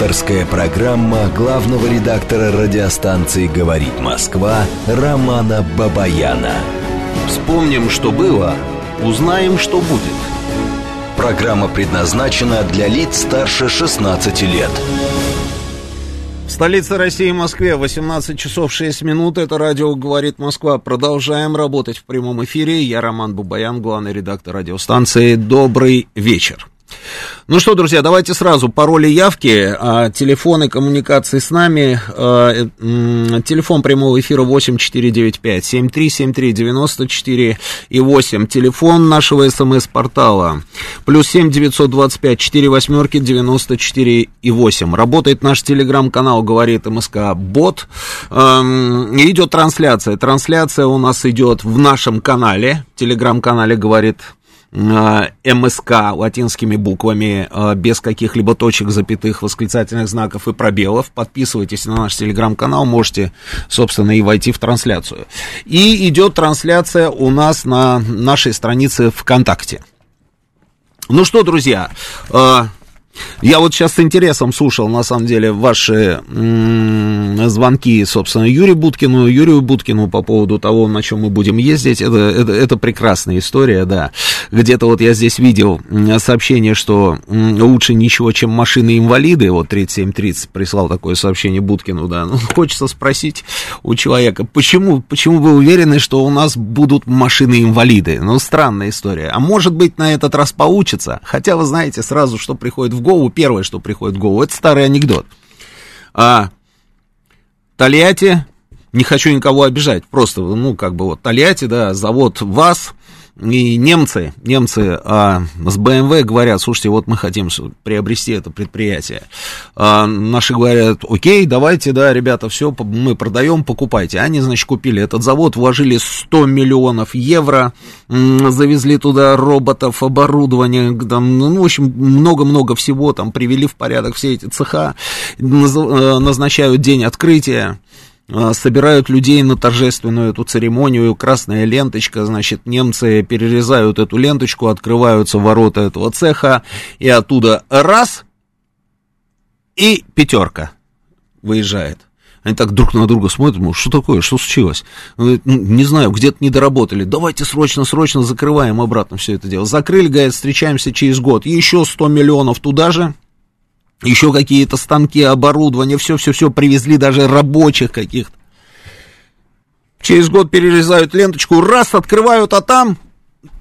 Авторская программа главного редактора радиостанции «Говорит Москва» Романа Бабаяна. Вспомним, что было, узнаем, что будет. Программа предназначена для лиц старше 16 лет. В столице России, Москве, 18 часов 6 минут. Это радио «Говорит Москва». Продолжаем работать в прямом эфире. Я Роман Бабаян, главный редактор радиостанции. Добрый вечер. Ну что, друзья, давайте сразу пароли явки, а, телефоны коммуникации с нами, а, телефон прямого эфира 8495-7373-94 и 8, телефон нашего смс-портала, плюс 7 925 4 восьмерки 94 и 8. Работает наш телеграм-канал, говорит МСК Бот, а, идет трансляция, трансляция у нас идет в нашем канале, телеграм-канале, говорит Э, МСК латинскими буквами, э, без каких-либо точек, запятых, восклицательных знаков и пробелов. Подписывайтесь на наш телеграм-канал, можете, собственно, и войти в трансляцию. И идет трансляция у нас на нашей странице ВКонтакте. Ну что, друзья, э, я вот сейчас с интересом слушал, на самом деле, ваши звонки, собственно, Юрию Буткину, Юрию Буткину по поводу того, на чем мы будем ездить. Это, это, это прекрасная история, да. Где-то вот я здесь видел сообщение, что лучше ничего, чем машины-инвалиды. Вот 3730 прислал такое сообщение Буткину, да. Ну, хочется спросить у человека, почему, почему вы уверены, что у нас будут машины-инвалиды? Ну, странная история. А может быть, на этот раз получится? Хотя, вы знаете, сразу, что приходит в голову, первое, что приходит в голову, это старый анекдот. А, Тольятти, не хочу никого обижать, просто, ну, как бы вот Тольятти, да, завод ВАЗ, и немцы, немцы а, с BMW говорят, слушайте, вот мы хотим приобрести это предприятие. А, наши говорят, окей, давайте, да, ребята, все, мы продаем, покупайте. Они, значит, купили этот завод, вложили 100 миллионов евро, завезли туда роботов, оборудование, там, ну, в общем, много-много всего, там, привели в порядок все эти цеха, э, назначают день открытия. А, собирают людей на торжественную эту церемонию, красная ленточка, значит, немцы перерезают эту ленточку, открываются ворота этого цеха, и оттуда раз, и пятерка выезжает. Они так друг на друга смотрят, мол, что такое, что случилось? «Ну, не знаю, где-то не доработали. Давайте срочно, срочно закрываем обратно все это дело. Закрыли, говорят, встречаемся через год. Еще 100 миллионов туда же, еще какие-то станки, оборудование, все-все-все привезли, даже рабочих каких-то. Через год перерезают ленточку, раз, открывают, а там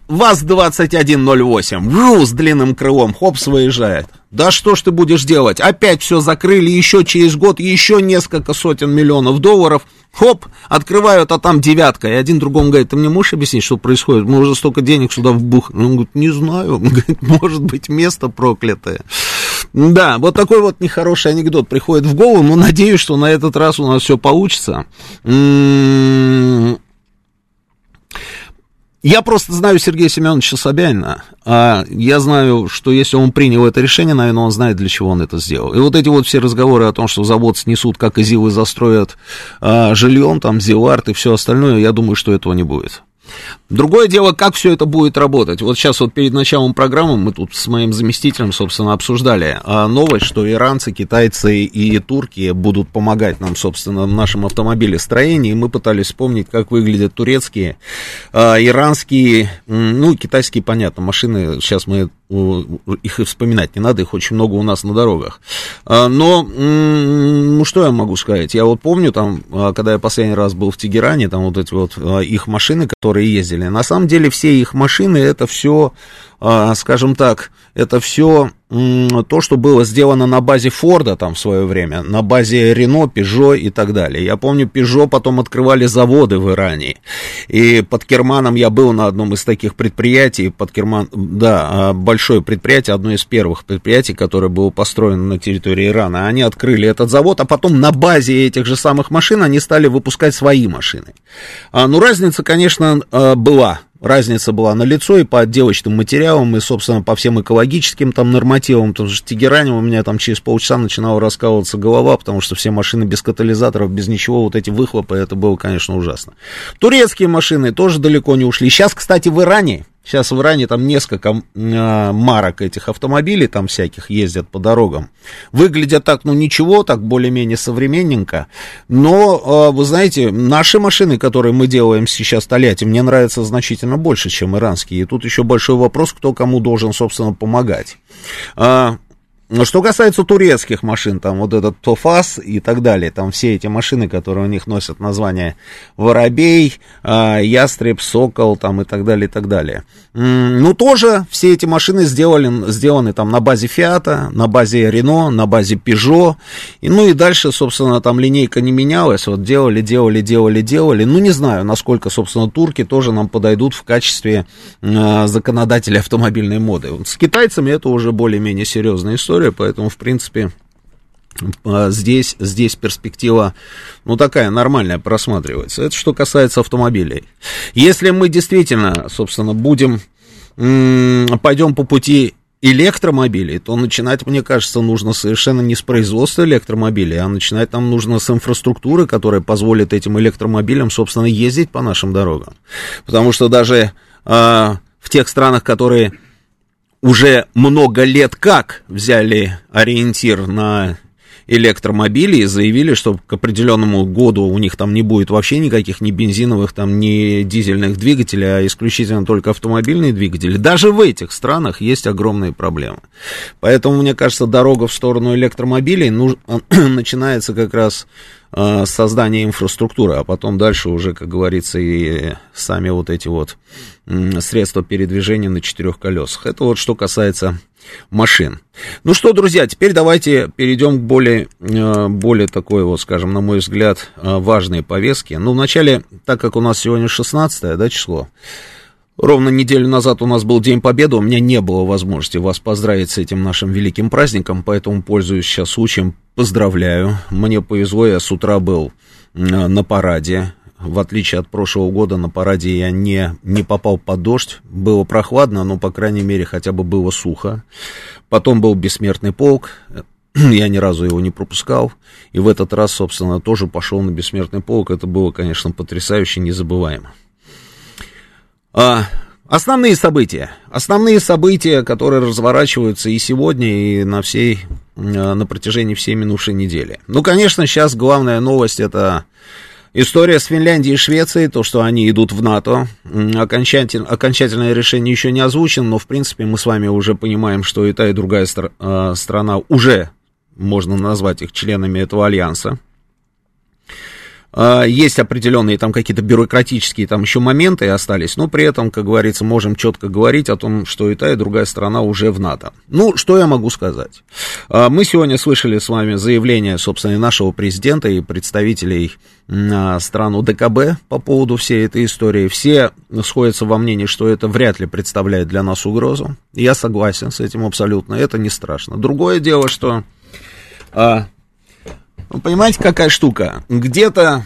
ВАЗ-2108, вжу, с длинным крылом, хопс, выезжает. Да что ж ты будешь делать? Опять все закрыли, еще через год, еще несколько сотен миллионов долларов. Хоп, открывают, а там девятка. И один другому говорит, ты мне можешь объяснить, что происходит? Мы уже столько денег сюда вбухали. Он говорит, не знаю. Он говорит, может быть, место проклятое. Да, вот такой вот нехороший анекдот приходит в голову, но надеюсь, что на этот раз у нас все получится. М-м-м. Я просто знаю Сергея Семеновича Собянина. А я знаю, что если он принял это решение, наверное, он знает, для чего он это сделал. И вот эти вот все разговоры о том, что завод снесут, как и ЗИЛы застроят а, жильем, там, ЗИЛАРТ и все остальное, я думаю, что этого не будет. Другое дело, как все это будет работать. Вот сейчас вот перед началом программы мы тут с моим заместителем, собственно, обсуждали а, новость, что иранцы, китайцы и турки будут помогать нам, собственно, в нашем автомобилестроении. Мы пытались вспомнить, как выглядят турецкие, а, иранские, ну, китайские, понятно, машины. Сейчас мы их и вспоминать не надо, их очень много у нас на дорогах. А, но, ну, что я могу сказать? Я вот помню, там, когда я последний раз был в Тегеране, там вот эти вот их машины, которые ездили, на самом деле все их машины, это все, скажем так, это все то, что было сделано на базе Форда там в свое время, на базе Рено, Пежо и так далее. Я помню, Пежо потом открывали заводы в Иране. И под Керманом я был на одном из таких предприятий. Под Керман, да, а, большое предприятие, одно из первых предприятий, которое было построено на территории Ирана. Они открыли этот завод, а потом на базе этих же самых машин они стали выпускать свои машины. А, ну, разница, конечно, а, была разница была на лицо и по отделочным материалам, и, собственно, по всем экологическим там нормативам, потому что Тегеране у меня там через полчаса начинала раскалываться голова, потому что все машины без катализаторов, без ничего, вот эти выхлопы, это было, конечно, ужасно. Турецкие машины тоже далеко не ушли. Сейчас, кстати, в Иране Сейчас в Иране там несколько э, марок этих автомобилей там всяких ездят по дорогам. Выглядят так, ну ничего, так более-менее современненько. Но, э, вы знаете, наши машины, которые мы делаем сейчас в Тольятти, мне нравятся значительно больше, чем иранские. И тут еще большой вопрос, кто кому должен, собственно, помогать. А, что касается турецких машин, там вот этот Тофас и так далее, там все эти машины, которые у них носят название Воробей, э, Ястреб, Сокол, там и так далее, и так далее. Ну, тоже все эти машины сделали, сделаны там на базе Фиата, на базе Рено, на базе Пежо, и, ну и дальше, собственно, там линейка не менялась, вот делали, делали, делали, делали, ну, не знаю, насколько, собственно, турки тоже нам подойдут в качестве э, законодателя автомобильной моды. С китайцами это уже более-менее серьезная история, история, поэтому, в принципе, а, здесь, здесь перспектива, ну, такая нормальная просматривается. Это что касается автомобилей. Если мы действительно, собственно, будем, пойдем по пути электромобилей, то начинать, мне кажется, нужно совершенно не с производства электромобилей, а начинать нам нужно с инфраструктуры, которая позволит этим электромобилям, собственно, ездить по нашим дорогам. Потому что даже э, в тех странах, которые уже много лет как взяли ориентир на электромобили и заявили, что к определенному году у них там не будет вообще никаких ни бензиновых, там, ни дизельных двигателей, а исключительно только автомобильные двигатели. Даже в этих странах есть огромные проблемы. Поэтому, мне кажется, дорога в сторону электромобилей ну, начинается как раз создания инфраструктуры, а потом дальше уже, как говорится, и сами вот эти вот средства передвижения на четырех колесах. Это вот что касается машин. Ну что, друзья, теперь давайте перейдем к более, э, более такой вот, скажем, на мой взгляд, э, важной повестке. Ну, вначале, так как у нас сегодня 16 да, число, Ровно неделю назад у нас был День Победы, у меня не было возможности вас поздравить с этим нашим великим праздником, поэтому пользуюсь сейчас случаем, поздравляю. Мне повезло, я с утра был э, на параде, в отличие от прошлого года, на параде я не, не попал под дождь. Было прохладно, но, по крайней мере, хотя бы было сухо. Потом был бессмертный полк. Я ни разу его не пропускал. И в этот раз, собственно, тоже пошел на бессмертный полк. Это было, конечно, потрясающе, незабываемо. А, основные события. Основные события, которые разворачиваются и сегодня, и на всей, а, на протяжении всей минувшей недели. Ну, конечно, сейчас главная новость это История с Финляндией и Швецией, то, что они идут в НАТО, окончатель, окончательное решение еще не озвучено, но, в принципе, мы с вами уже понимаем, что и та, и другая стр- э, страна уже, можно назвать их членами этого альянса. А, есть определенные там какие-то бюрократические там еще моменты остались, но при этом, как говорится, можем четко говорить о том, что и та, и другая страна уже в НАТО. Ну, что я могу сказать? А, мы сегодня слышали с вами заявление, собственно, нашего президента, и представителей стран УДКБ по поводу всей этой истории. Все сходятся во мнении, что это вряд ли представляет для нас угрозу. Я согласен с этим абсолютно, это не страшно. Другое дело, что а, вы понимаете, какая штука? Где-то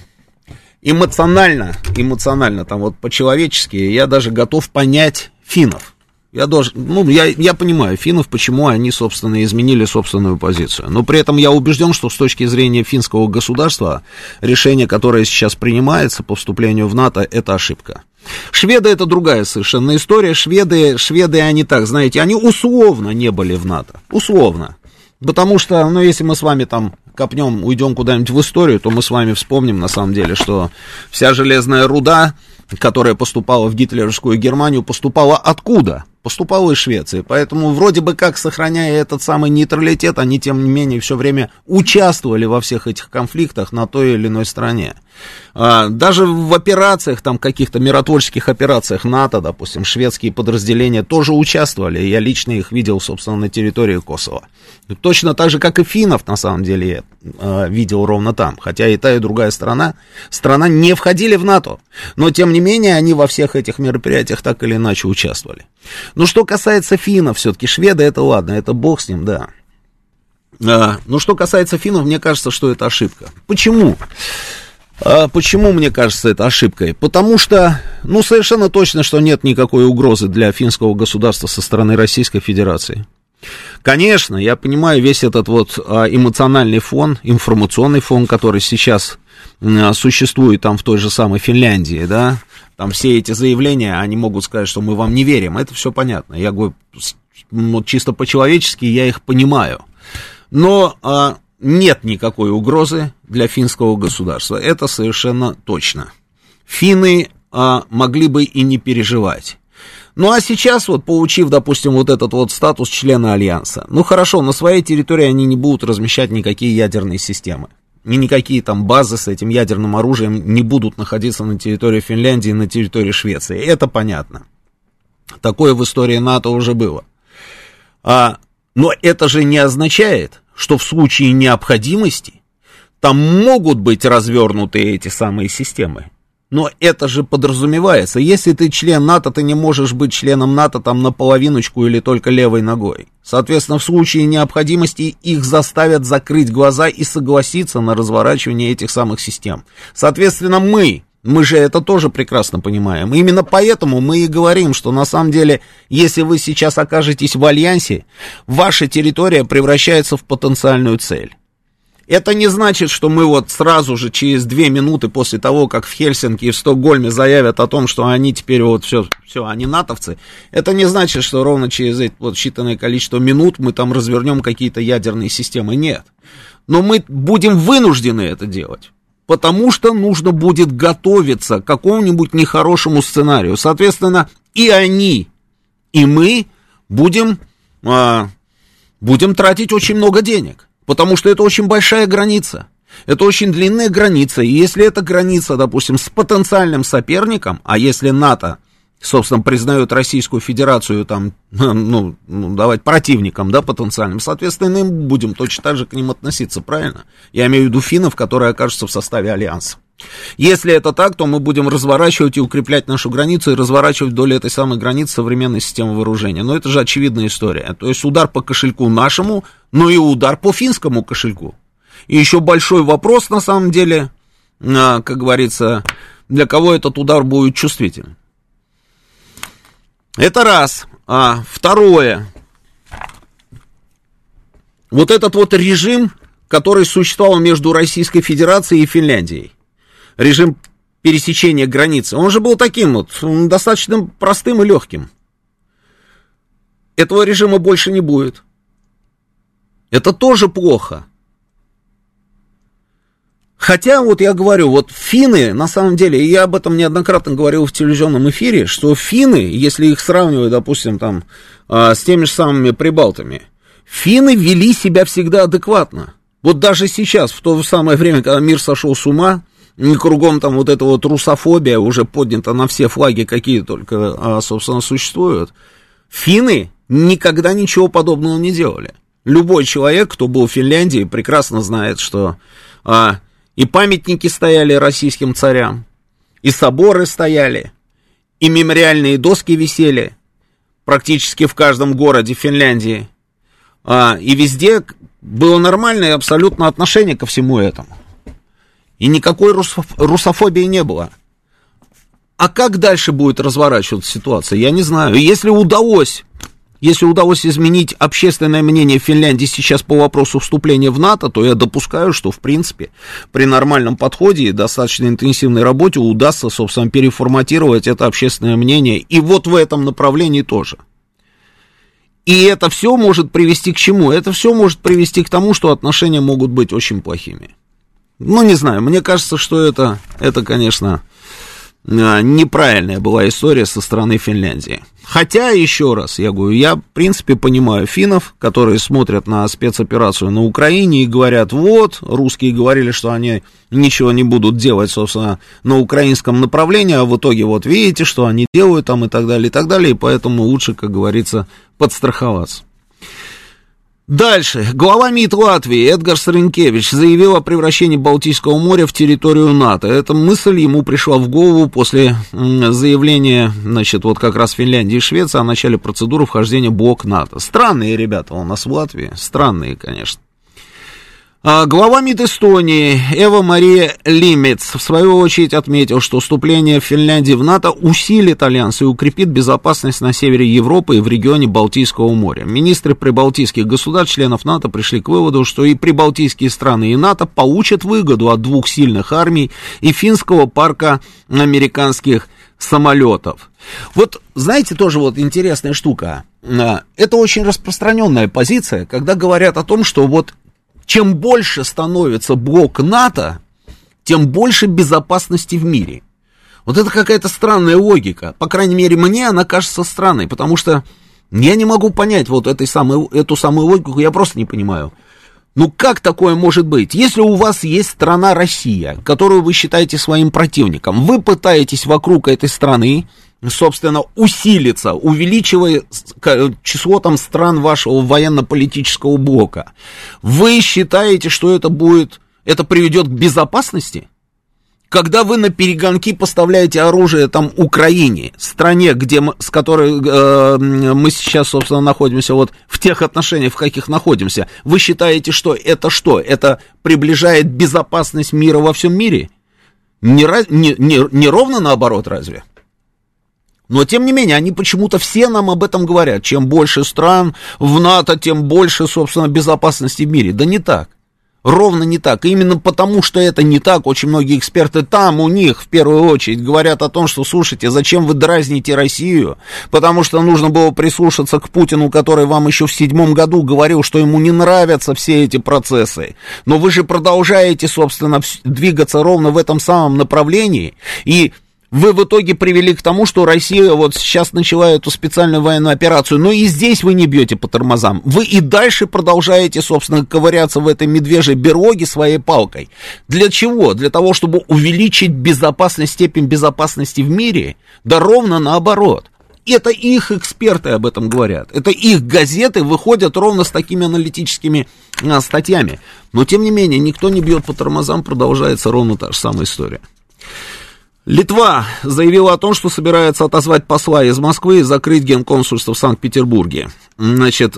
эмоционально, эмоционально, там вот по-человечески, я даже готов понять финнов. Я должен, ну, я, я понимаю финнов, почему они, собственно, изменили собственную позицию. Но при этом я убежден, что с точки зрения финского государства решение, которое сейчас принимается по вступлению в НАТО, это ошибка. Шведы это другая совершенно история. Шведы, шведы они так, знаете, они условно не были в НАТО. Условно. Потому что, ну, если мы с вами там копнем, уйдем куда-нибудь в историю, то мы с вами вспомним, на самом деле, что вся железная руда, которая поступала в гитлеровскую Германию, поступала откуда? Поступала из Швеции. Поэтому вроде бы как, сохраняя этот самый нейтралитет, они, тем не менее, все время участвовали во всех этих конфликтах на той или иной стране. А, даже в операциях, там каких-то миротворческих операциях НАТО, допустим, шведские подразделения тоже участвовали. Я лично их видел, собственно, на территории Косово. Точно так же, как и финнов, на самом деле, я э, видел ровно там. Хотя и та, и другая страна, страна не входили в НАТО. Но, тем не менее, они во всех этих мероприятиях так или иначе участвовали. Ну, что касается финнов, все-таки шведы, это ладно, это бог с ним, да. А, ну, что касается финнов, мне кажется, что это ошибка. Почему? А почему, мне кажется, это ошибкой? Потому что, ну, совершенно точно, что нет никакой угрозы для финского государства со стороны Российской Федерации. Конечно, я понимаю весь этот вот а, эмоциональный фон, информационный фон, который сейчас существует там в той же самой Финляндии, да, там все эти заявления, они могут сказать, что мы вам не верим. Это все понятно. Я говорю, вот чисто по-человечески я их понимаю. Но а, нет никакой угрозы для финского государства. Это совершенно точно. Финны а, могли бы и не переживать. Ну а сейчас вот, получив, допустим, вот этот вот статус члена Альянса, ну хорошо, на своей территории они не будут размещать никакие ядерные системы. И никакие там базы с этим ядерным оружием не будут находиться на территории Финляндии и на территории Швеции. Это понятно. Такое в истории НАТО уже было. А, но это же не означает, что в случае необходимости там могут быть развернуты эти самые системы. Но это же подразумевается. Если ты член НАТО, ты не можешь быть членом НАТО там наполовиночку или только левой ногой. Соответственно, в случае необходимости их заставят закрыть глаза и согласиться на разворачивание этих самых систем. Соответственно, мы, мы же это тоже прекрасно понимаем. Именно поэтому мы и говорим, что на самом деле, если вы сейчас окажетесь в альянсе, ваша территория превращается в потенциальную цель. Это не значит, что мы вот сразу же через две минуты после того, как в Хельсинки и в Стокгольме заявят о том, что они теперь вот все, все, они натовцы, это не значит, что ровно через эти вот считанное количество минут мы там развернем какие-то ядерные системы. Нет. Но мы будем вынуждены это делать. Потому что нужно будет готовиться к какому-нибудь нехорошему сценарию. Соответственно, и они, и мы будем, а, будем тратить очень много денег. Потому что это очень большая граница. Это очень длинная граница. И если эта граница, допустим, с потенциальным соперником, а если НАТО, собственно, признает Российскую Федерацию там, ну, ну давать противником, да, потенциальным, соответственно, мы будем точно так же к ним относиться, правильно? Я имею в виду финнов, которые окажутся в составе Альянса. Если это так, то мы будем разворачивать и укреплять нашу границу и разворачивать вдоль этой самой границы современной системы вооружения. Но это же очевидная история. То есть удар по кошельку нашему, но и удар по финскому кошельку. И еще большой вопрос, на самом деле, а, как говорится, для кого этот удар будет чувствителен. Это раз. А второе. Вот этот вот режим, который существовал между Российской Федерацией и Финляндией режим пересечения границы, он же был таким вот, достаточно простым и легким. Этого режима больше не будет. Это тоже плохо. Хотя, вот я говорю, вот финны, на самом деле, я об этом неоднократно говорил в телевизионном эфире, что финны, если их сравнивать, допустим, там, а, с теми же самыми прибалтами, финны вели себя всегда адекватно. Вот даже сейчас, в то самое время, когда мир сошел с ума, и кругом там вот эта вот русофобия уже поднята на все флаги, какие только, а, собственно, существуют. Финны никогда ничего подобного не делали. Любой человек, кто был в Финляндии, прекрасно знает, что а, и памятники стояли российским царям, и соборы стояли, и мемориальные доски висели практически в каждом городе Финляндии. А, и везде было нормальное абсолютно отношение ко всему этому. И никакой русофобии не было. А как дальше будет разворачиваться ситуация, я не знаю. Если удалось, если удалось изменить общественное мнение Финляндии сейчас по вопросу вступления в НАТО, то я допускаю, что, в принципе, при нормальном подходе и достаточно интенсивной работе удастся, собственно, переформатировать это общественное мнение. И вот в этом направлении тоже. И это все может привести к чему? Это все может привести к тому, что отношения могут быть очень плохими. Ну, не знаю, мне кажется, что это, это конечно, неправильная была история со стороны Финляндии. Хотя, еще раз, я говорю, я, в принципе, понимаю финнов, которые смотрят на спецоперацию на Украине и говорят, вот, русские говорили, что они ничего не будут делать, собственно, на украинском направлении, а в итоге, вот, видите, что они делают там и так далее, и так далее, и поэтому лучше, как говорится, подстраховаться. Дальше. Глава МИД Латвии Эдгар Саренкевич заявил о превращении Балтийского моря в территорию НАТО. Эта мысль ему пришла в голову после заявления, значит, вот как раз Финляндии и Швеции о начале процедуры вхождения в блок НАТО. Странные ребята у нас в Латвии, странные, конечно. А, глава МИД Эстонии Эва Мария Лимец в свою очередь отметил, что вступление Финляндии в НАТО усилит альянс и укрепит безопасность на севере Европы и в регионе Балтийского моря. Министры прибалтийских государств, членов НАТО, пришли к выводу, что и прибалтийские страны и НАТО получат выгоду от двух сильных армий и финского парка американских самолетов. Вот, знаете, тоже вот интересная штука. А, это очень распространенная позиция, когда говорят о том, что вот чем больше становится блок НАТО, тем больше безопасности в мире. Вот это какая-то странная логика. По крайней мере, мне она кажется странной, потому что я не могу понять вот этой самой, эту самую логику, я просто не понимаю. Ну как такое может быть? Если у вас есть страна Россия, которую вы считаете своим противником, вы пытаетесь вокруг этой страны, собственно, усилиться, увеличивая число там стран вашего военно-политического блока, вы считаете, что это будет, это приведет к безопасности? когда вы на перегонки поставляете оружие там Украине, стране, где мы, с которой э, мы сейчас, собственно, находимся вот в тех отношениях, в каких находимся, вы считаете, что это что? Это приближает безопасность мира во всем мире? Не, не, не, не ровно наоборот, разве? Но, тем не менее, они почему-то все нам об этом говорят. Чем больше стран в НАТО, тем больше, собственно, безопасности в мире. Да не так ровно не так. И именно потому, что это не так, очень многие эксперты там у них в первую очередь говорят о том, что, слушайте, зачем вы дразните Россию, потому что нужно было прислушаться к Путину, который вам еще в седьмом году говорил, что ему не нравятся все эти процессы. Но вы же продолжаете, собственно, двигаться ровно в этом самом направлении, и вы в итоге привели к тому, что Россия вот сейчас начала эту специальную военную операцию, но и здесь вы не бьете по тормозам. Вы и дальше продолжаете, собственно, ковыряться в этой медвежьей бероге своей палкой. Для чего? Для того, чтобы увеличить безопасность, степень безопасности в мире? Да ровно наоборот. Это их эксперты об этом говорят. Это их газеты выходят ровно с такими аналитическими а, статьями. Но, тем не менее, никто не бьет по тормозам, продолжается ровно та же самая история. Литва заявила о том, что собирается отозвать посла из Москвы и закрыть генконсульство в Санкт-Петербурге. Значит,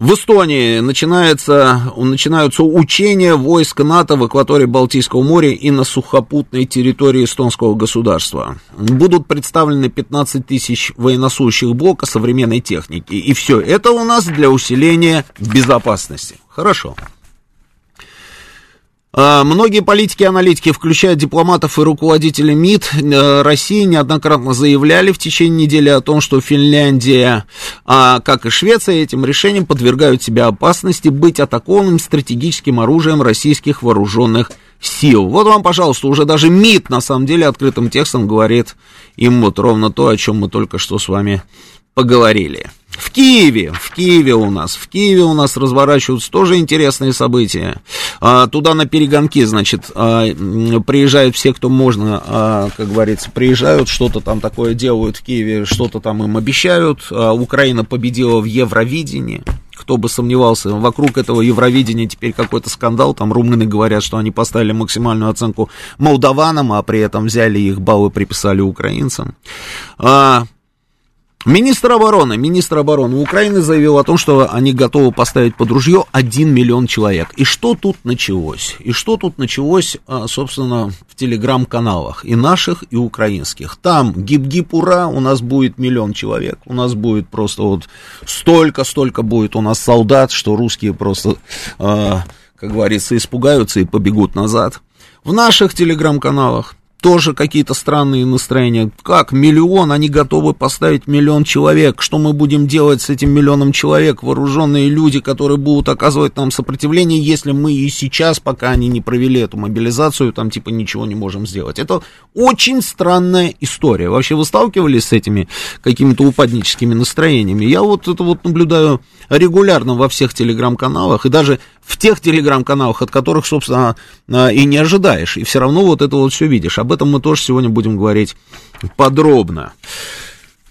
в Эстонии начинается, начинаются учения войск НАТО в акватории Балтийского моря и на сухопутной территории эстонского государства. Будут представлены 15 тысяч военнослужащих блока современной техники. И все это у нас для усиления безопасности. Хорошо. А, многие политики и аналитики, включая дипломатов и руководителей МИД э, России, неоднократно заявляли в течение недели о том, что Финляндия, а, как и Швеция, этим решением подвергают себя опасности быть атакованным стратегическим оружием российских вооруженных сил. Вот вам, пожалуйста, уже даже МИД, на самом деле, открытым текстом говорит им вот ровно то, о чем мы только что с вами поговорили. В Киеве, в Киеве у нас, в Киеве у нас разворачиваются тоже интересные события. А, туда на перегонки, значит, а, приезжают все, кто можно, а, как говорится, приезжают, что-то там такое делают в Киеве, что-то там им обещают. А, Украина победила в Евровидении. Кто бы сомневался, вокруг этого Евровидения теперь какой-то скандал, там румыны говорят, что они поставили максимальную оценку молдаванам, а при этом взяли их баллы, приписали украинцам. А, Министр обороны, министр обороны Украины заявил о том, что они готовы поставить под ружье 1 миллион человек. И что тут началось? И что тут началось, а, собственно, в телеграм-каналах, и наших, и украинских. Там гиб-гиб ура, у нас будет миллион человек, у нас будет просто вот столько-столько будет у нас солдат, что русские просто, а, как говорится, испугаются и побегут назад. В наших телеграм-каналах тоже какие-то странные настроения. Как миллион, они готовы поставить миллион человек. Что мы будем делать с этим миллионом человек? Вооруженные люди, которые будут оказывать нам сопротивление, если мы и сейчас, пока они не провели эту мобилизацию, там типа ничего не можем сделать. Это очень странная история. Вообще вы сталкивались с этими какими-то упадническими настроениями? Я вот это вот наблюдаю регулярно во всех телеграм-каналах и даже в тех телеграм-каналах, от которых, собственно, а, и не ожидаешь. И все равно вот это вот все видишь. Об этом мы тоже сегодня будем говорить подробно.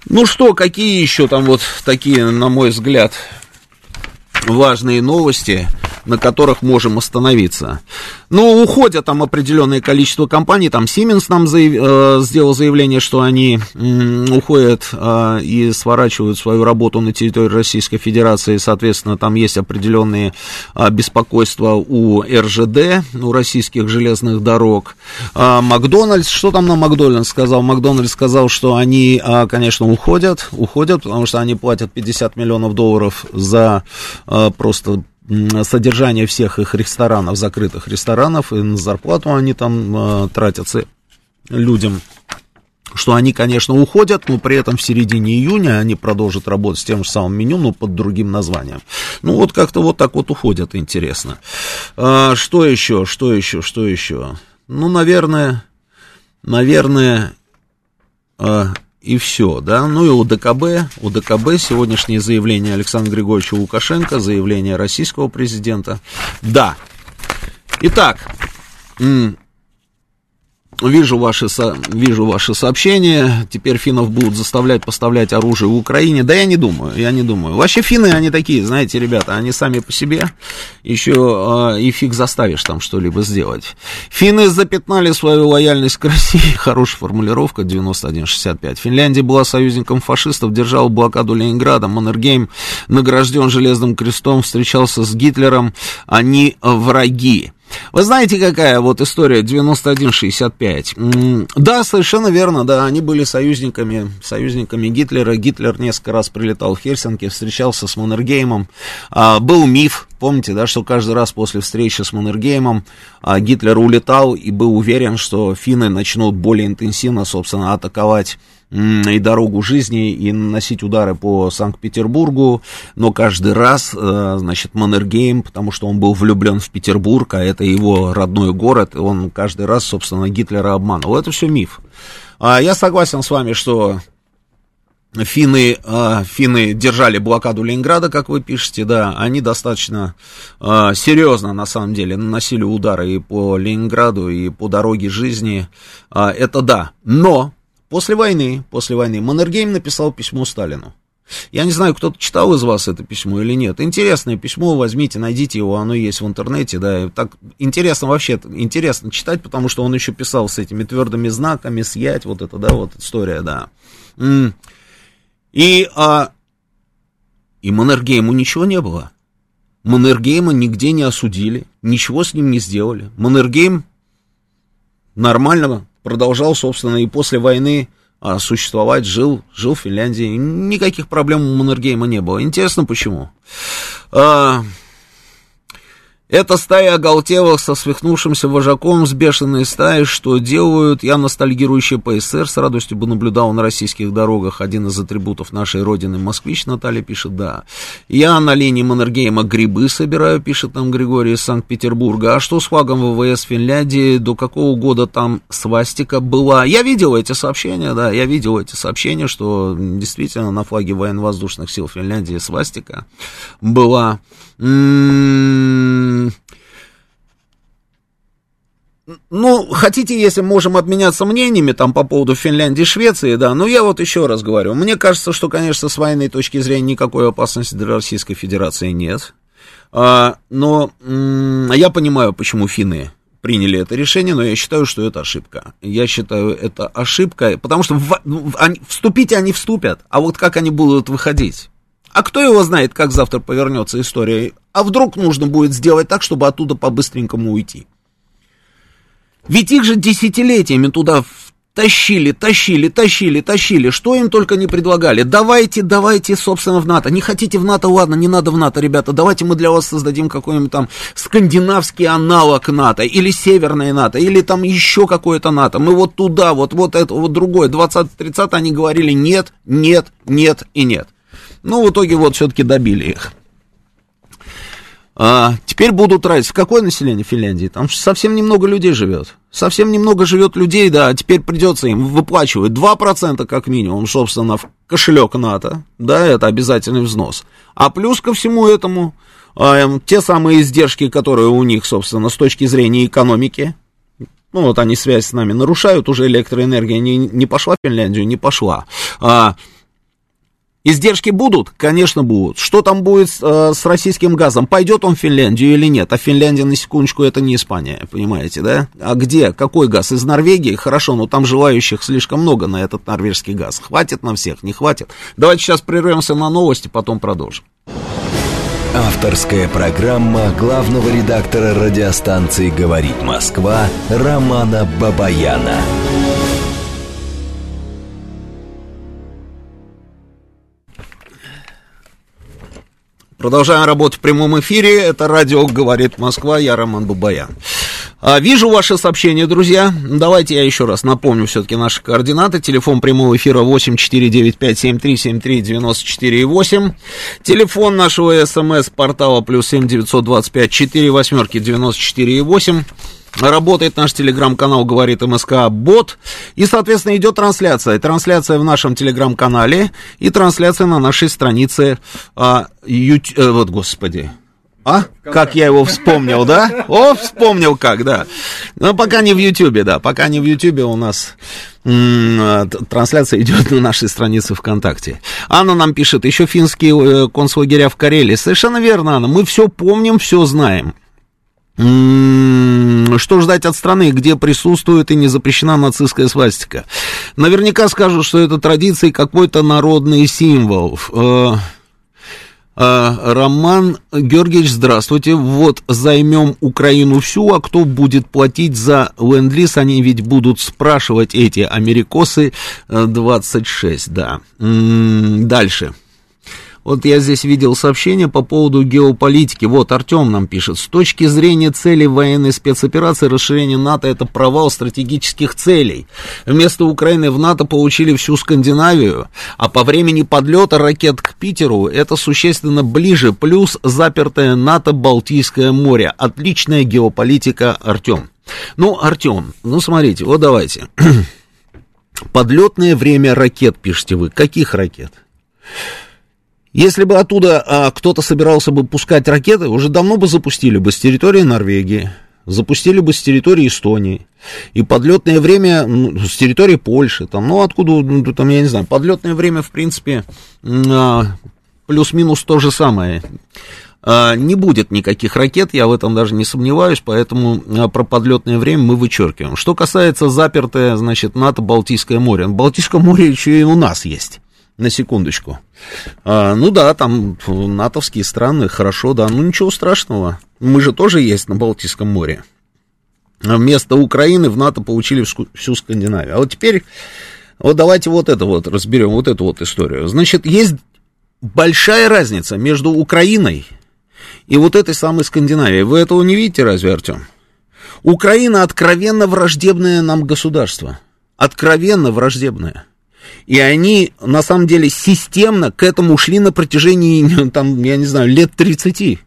Ну что, какие еще там вот такие, на мой взгляд, важные новости, на которых можем остановиться. Ну, уходят там определенное количество компаний, там Siemens нам заяв, э, сделал заявление, что они э, уходят э, и сворачивают свою работу на территории Российской Федерации, соответственно, там есть определенные э, беспокойства у РЖД, у российских железных дорог. Э, Макдональдс, что там на Макдональдс сказал? Макдональдс сказал, что они, э, конечно, уходят, уходят, потому что они платят 50 миллионов долларов за э, просто содержание всех их ресторанов, закрытых ресторанов, и на зарплату они там э, тратятся. людям, что они, конечно, уходят, но при этом в середине июня они продолжат работать с тем же самым меню, но под другим названием. Ну, вот как-то вот так вот уходят, интересно. А, что еще, что еще, что еще? Ну, наверное, наверное, а, и все, да. Ну и у ДКБ, у ДКБ сегодняшнее заявление Александра Григорьевича Лукашенко, заявление российского президента. Да. Итак, Вижу ваши, со, вижу ваши сообщения. Теперь финнов будут заставлять поставлять оружие в Украине. Да я не думаю, я не думаю. Вообще финны, они такие, знаете, ребята, они сами по себе. Еще э, и фиг заставишь там что-либо сделать. Финны запятнали свою лояльность к России. Хорошая формулировка, 9165. Финляндия была союзником фашистов, держала блокаду Ленинграда. Маннергейм награжден Железным крестом, встречался с Гитлером. Они враги. Вы знаете, какая вот история 9165? Да, совершенно верно, да, они были союзниками, союзниками Гитлера. Гитлер несколько раз прилетал в Хельсинки, встречался с Маннергеймом. А, был миф, помните, да, что каждый раз после встречи с Маннергеймом а, Гитлер улетал и был уверен, что финны начнут более интенсивно, собственно, атаковать и дорогу жизни, и наносить удары по Санкт-Петербургу, но каждый раз, э, значит, Маннергейм, потому что он был влюблен в Петербург, а это его родной город, он каждый раз, собственно, Гитлера обманывал. Это все миф. А Я согласен с вами, что Финны, э, финны держали блокаду Ленинграда, как вы пишете, да, они достаточно э, серьезно, на самом деле, наносили удары и по Ленинграду, и по дороге жизни, э, это да, но После войны, после войны Маннергейм написал письмо Сталину. Я не знаю, кто-то читал из вас это письмо или нет. Интересное письмо, возьмите, найдите его, оно есть в интернете, да. Так интересно вообще, интересно читать, потому что он еще писал с этими твердыми знаками, съять, вот это, да, вот история, да. И, а, и Маннергейму ничего не было. Маннергейма нигде не осудили, ничего с ним не сделали. Маннергейм нормально продолжал, собственно, и после войны а, существовать, жил, жил в Финляндии. Никаких проблем у Маннергейма не было. Интересно, почему? А, эта стая оголтелых со свихнувшимся вожаком с бешеной стаей, что делают, я ностальгирующий по СССР, с радостью бы наблюдал на российских дорогах один из атрибутов нашей родины, москвич, Наталья пишет, да. Я на линии Маннергейма грибы собираю, пишет нам Григорий из Санкт-Петербурга. А что с флагом ВВС Финляндии, до какого года там свастика была? Я видел эти сообщения, да, я видел эти сообщения, что действительно на флаге военно-воздушных сил Финляндии свастика была. Ну, хотите, если можем обменяться мнениями там по поводу Финляндии и Швеции, да, но я вот еще раз говорю, мне кажется, что, конечно, с военной точки зрения никакой опасности для Российской Федерации нет, а, но я понимаю, почему финны приняли это решение, но я считаю, что это ошибка. Я считаю, это ошибка, потому что в, в, они, вступить они вступят, а вот как они будут выходить? А кто его знает, как завтра повернется история? А вдруг нужно будет сделать так, чтобы оттуда по-быстренькому уйти? Ведь их же десятилетиями туда тащили, тащили, тащили, тащили. Что им только не предлагали. Давайте, давайте, собственно, в НАТО. Не хотите в НАТО, ладно, не надо в НАТО, ребята. Давайте мы для вас создадим какой-нибудь там скандинавский аналог НАТО. Или северное НАТО. Или там еще какое-то НАТО. Мы вот туда, вот, вот это, вот другое. 20-30 они говорили нет, нет, нет и нет. Ну, в итоге вот все-таки добили их. А, теперь будут тратить. Какое население Финляндии? Там совсем немного людей живет. Совсем немного живет людей, да, а теперь придется им выплачивать 2% как минимум, собственно, в кошелек НАТО, да, это обязательный взнос. А плюс ко всему этому, э, те самые издержки, которые у них, собственно, с точки зрения экономики, ну вот они связь с нами нарушают, уже электроэнергия не, не пошла в Финляндию, не пошла. А, Издержки будут? Конечно, будут. Что там будет э, с российским газом? Пойдет он в Финляндию или нет? А Финляндия, на секундочку, это не Испания, понимаете, да? А где? Какой газ? Из Норвегии? Хорошо, но там желающих слишком много на этот норвежский газ. Хватит на всех? Не хватит? Давайте сейчас прервемся на новости, потом продолжим. Авторская программа главного редактора радиостанции «Говорит Москва» Романа Бабаяна. Продолжаем работать в прямом эфире. Это радио «Говорит Москва». Я Роман Бабаян. А, вижу ваше сообщение, друзья. Давайте я еще раз напомню все-таки наши координаты. Телефон прямого эфира 8495-7373-94,8. Телефон нашего смс-портала плюс 7 925 4 восьмерки 94,8. Работает наш телеграм-канал, говорит МСК Бот. И, соответственно, идет трансляция. Трансляция в нашем телеграм-канале и трансляция на нашей странице а, ют... э, вот, господи, а? Как я его вспомнил, да? О, вспомнил как, да. Но пока не в Ютьюбе, да. Пока не в Ютьюбе у нас м- трансляция идет на нашей странице ВКонтакте. Анна нам пишет, еще финские э, концлагеря в Карелии. Совершенно верно, Анна. Мы все помним, все знаем. Что ждать от страны, где присутствует и не запрещена нацистская свастика? Наверняка скажут, что это традиция и какой-то народный символ. Э- а, Роман Георгиевич, здравствуйте. Вот займем Украину всю, а кто будет платить за ленд-лиз? Они ведь будут спрашивать эти америкосы 26, да. Дальше. Вот я здесь видел сообщение по поводу геополитики. Вот Артем нам пишет. С точки зрения целей военной спецоперации, расширение НАТО это провал стратегических целей. Вместо Украины в НАТО получили всю Скандинавию, а по времени подлета ракет к Питеру это существенно ближе, плюс запертое НАТО Балтийское море. Отличная геополитика, Артем. Ну, Артем, ну смотрите, вот давайте. Подлетное время ракет, пишете вы. Каких ракет? Если бы оттуда а, кто-то собирался бы пускать ракеты, уже давно бы запустили бы с территории Норвегии, запустили бы с территории Эстонии. И подлетное время ну, с территории Польши, там, ну откуда, ну, там, я не знаю, подлетное время, в принципе, а, плюс-минус то же самое. А, не будет никаких ракет, я в этом даже не сомневаюсь, поэтому а, про подлетное время мы вычеркиваем. Что касается запертое, значит, НАТО-Балтийское море. Балтийское море еще и у нас есть на секундочку. А, ну да, там натовские страны, хорошо, да, ну ничего страшного. Мы же тоже есть на Балтийском море. Вместо Украины в НАТО получили всю Скандинавию. А вот теперь, вот давайте вот это вот разберем, вот эту вот историю. Значит, есть большая разница между Украиной и вот этой самой Скандинавией. Вы этого не видите разве, Артем? Украина откровенно враждебное нам государство. Откровенно враждебное. И они, на самом деле, системно к этому шли на протяжении, там, я не знаю, лет 30.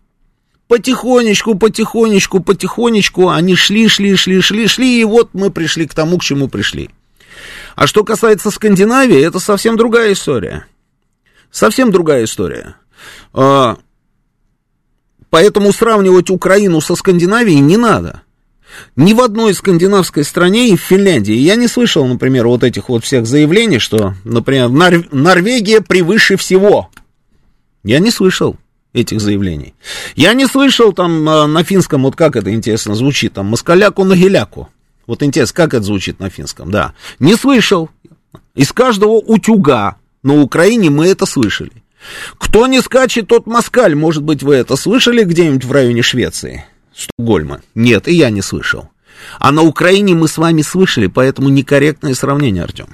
Потихонечку, потихонечку, потихонечку они шли, шли, шли, шли, шли, и вот мы пришли к тому, к чему пришли. А что касается Скандинавии, это совсем другая история. Совсем другая история. А, поэтому сравнивать Украину со Скандинавией не надо. Ни в одной скандинавской стране и в Финляндии я не слышал, например, вот этих вот всех заявлений, что, например, Нор- Норвегия превыше всего. Я не слышал этих заявлений. Я не слышал там а, на финском, вот как это интересно звучит, там, москаляку на геляку. Вот интересно, как это звучит на финском, да. Не слышал. Из каждого утюга на Украине мы это слышали. Кто не скачет, тот москаль. Может быть, вы это слышали где-нибудь в районе Швеции? Стокгольма. Нет, и я не слышал. А на Украине мы с вами слышали, поэтому некорректное сравнение, Артем.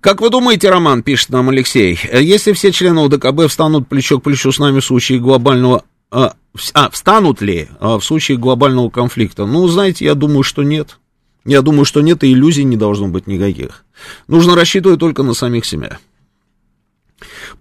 Как вы думаете, Роман, пишет нам Алексей, если все члены УДКБ встанут плечо к плечу с нами в случае глобального... А, а встанут ли а, в случае глобального конфликта? Ну, знаете, я думаю, что нет. Я думаю, что нет, и иллюзий не должно быть никаких. Нужно рассчитывать только на самих себя.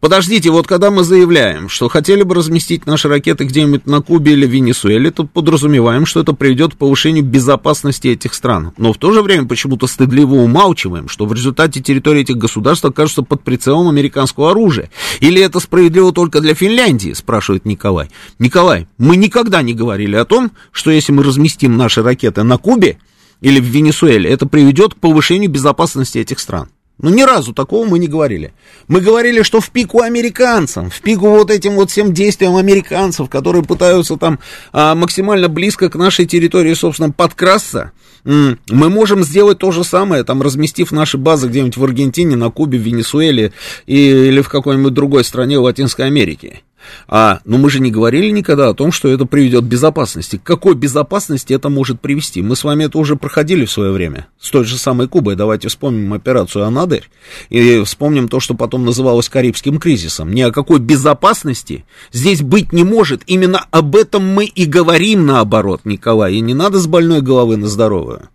Подождите, вот когда мы заявляем, что хотели бы разместить наши ракеты где-нибудь на Кубе или Венесуэле, то подразумеваем, что это приведет к повышению безопасности этих стран. Но в то же время почему-то стыдливо умалчиваем, что в результате территории этих государств окажутся под прицелом американского оружия. Или это справедливо только для Финляндии, спрашивает Николай. Николай, мы никогда не говорили о том, что если мы разместим наши ракеты на Кубе или в Венесуэле, это приведет к повышению безопасности этих стран. Ну, ни разу такого мы не говорили. Мы говорили, что в пику американцам, в пику вот этим вот всем действиям американцев, которые пытаются там а, максимально близко к нашей территории, собственно, подкрасться, мы можем сделать то же самое, там, разместив наши базы где-нибудь в Аргентине, на Кубе, в Венесуэле и, или в какой-нибудь другой стране Латинской Америки. А, но мы же не говорили никогда о том, что это приведет к безопасности. К какой безопасности это может привести? Мы с вами это уже проходили в свое время. С той же самой Кубой. Давайте вспомним операцию «Анадырь» и вспомним то, что потом называлось Карибским кризисом. Ни о какой безопасности здесь быть не может. Именно об этом мы и говорим наоборот, Николай. И не надо с больной головы на здоровую.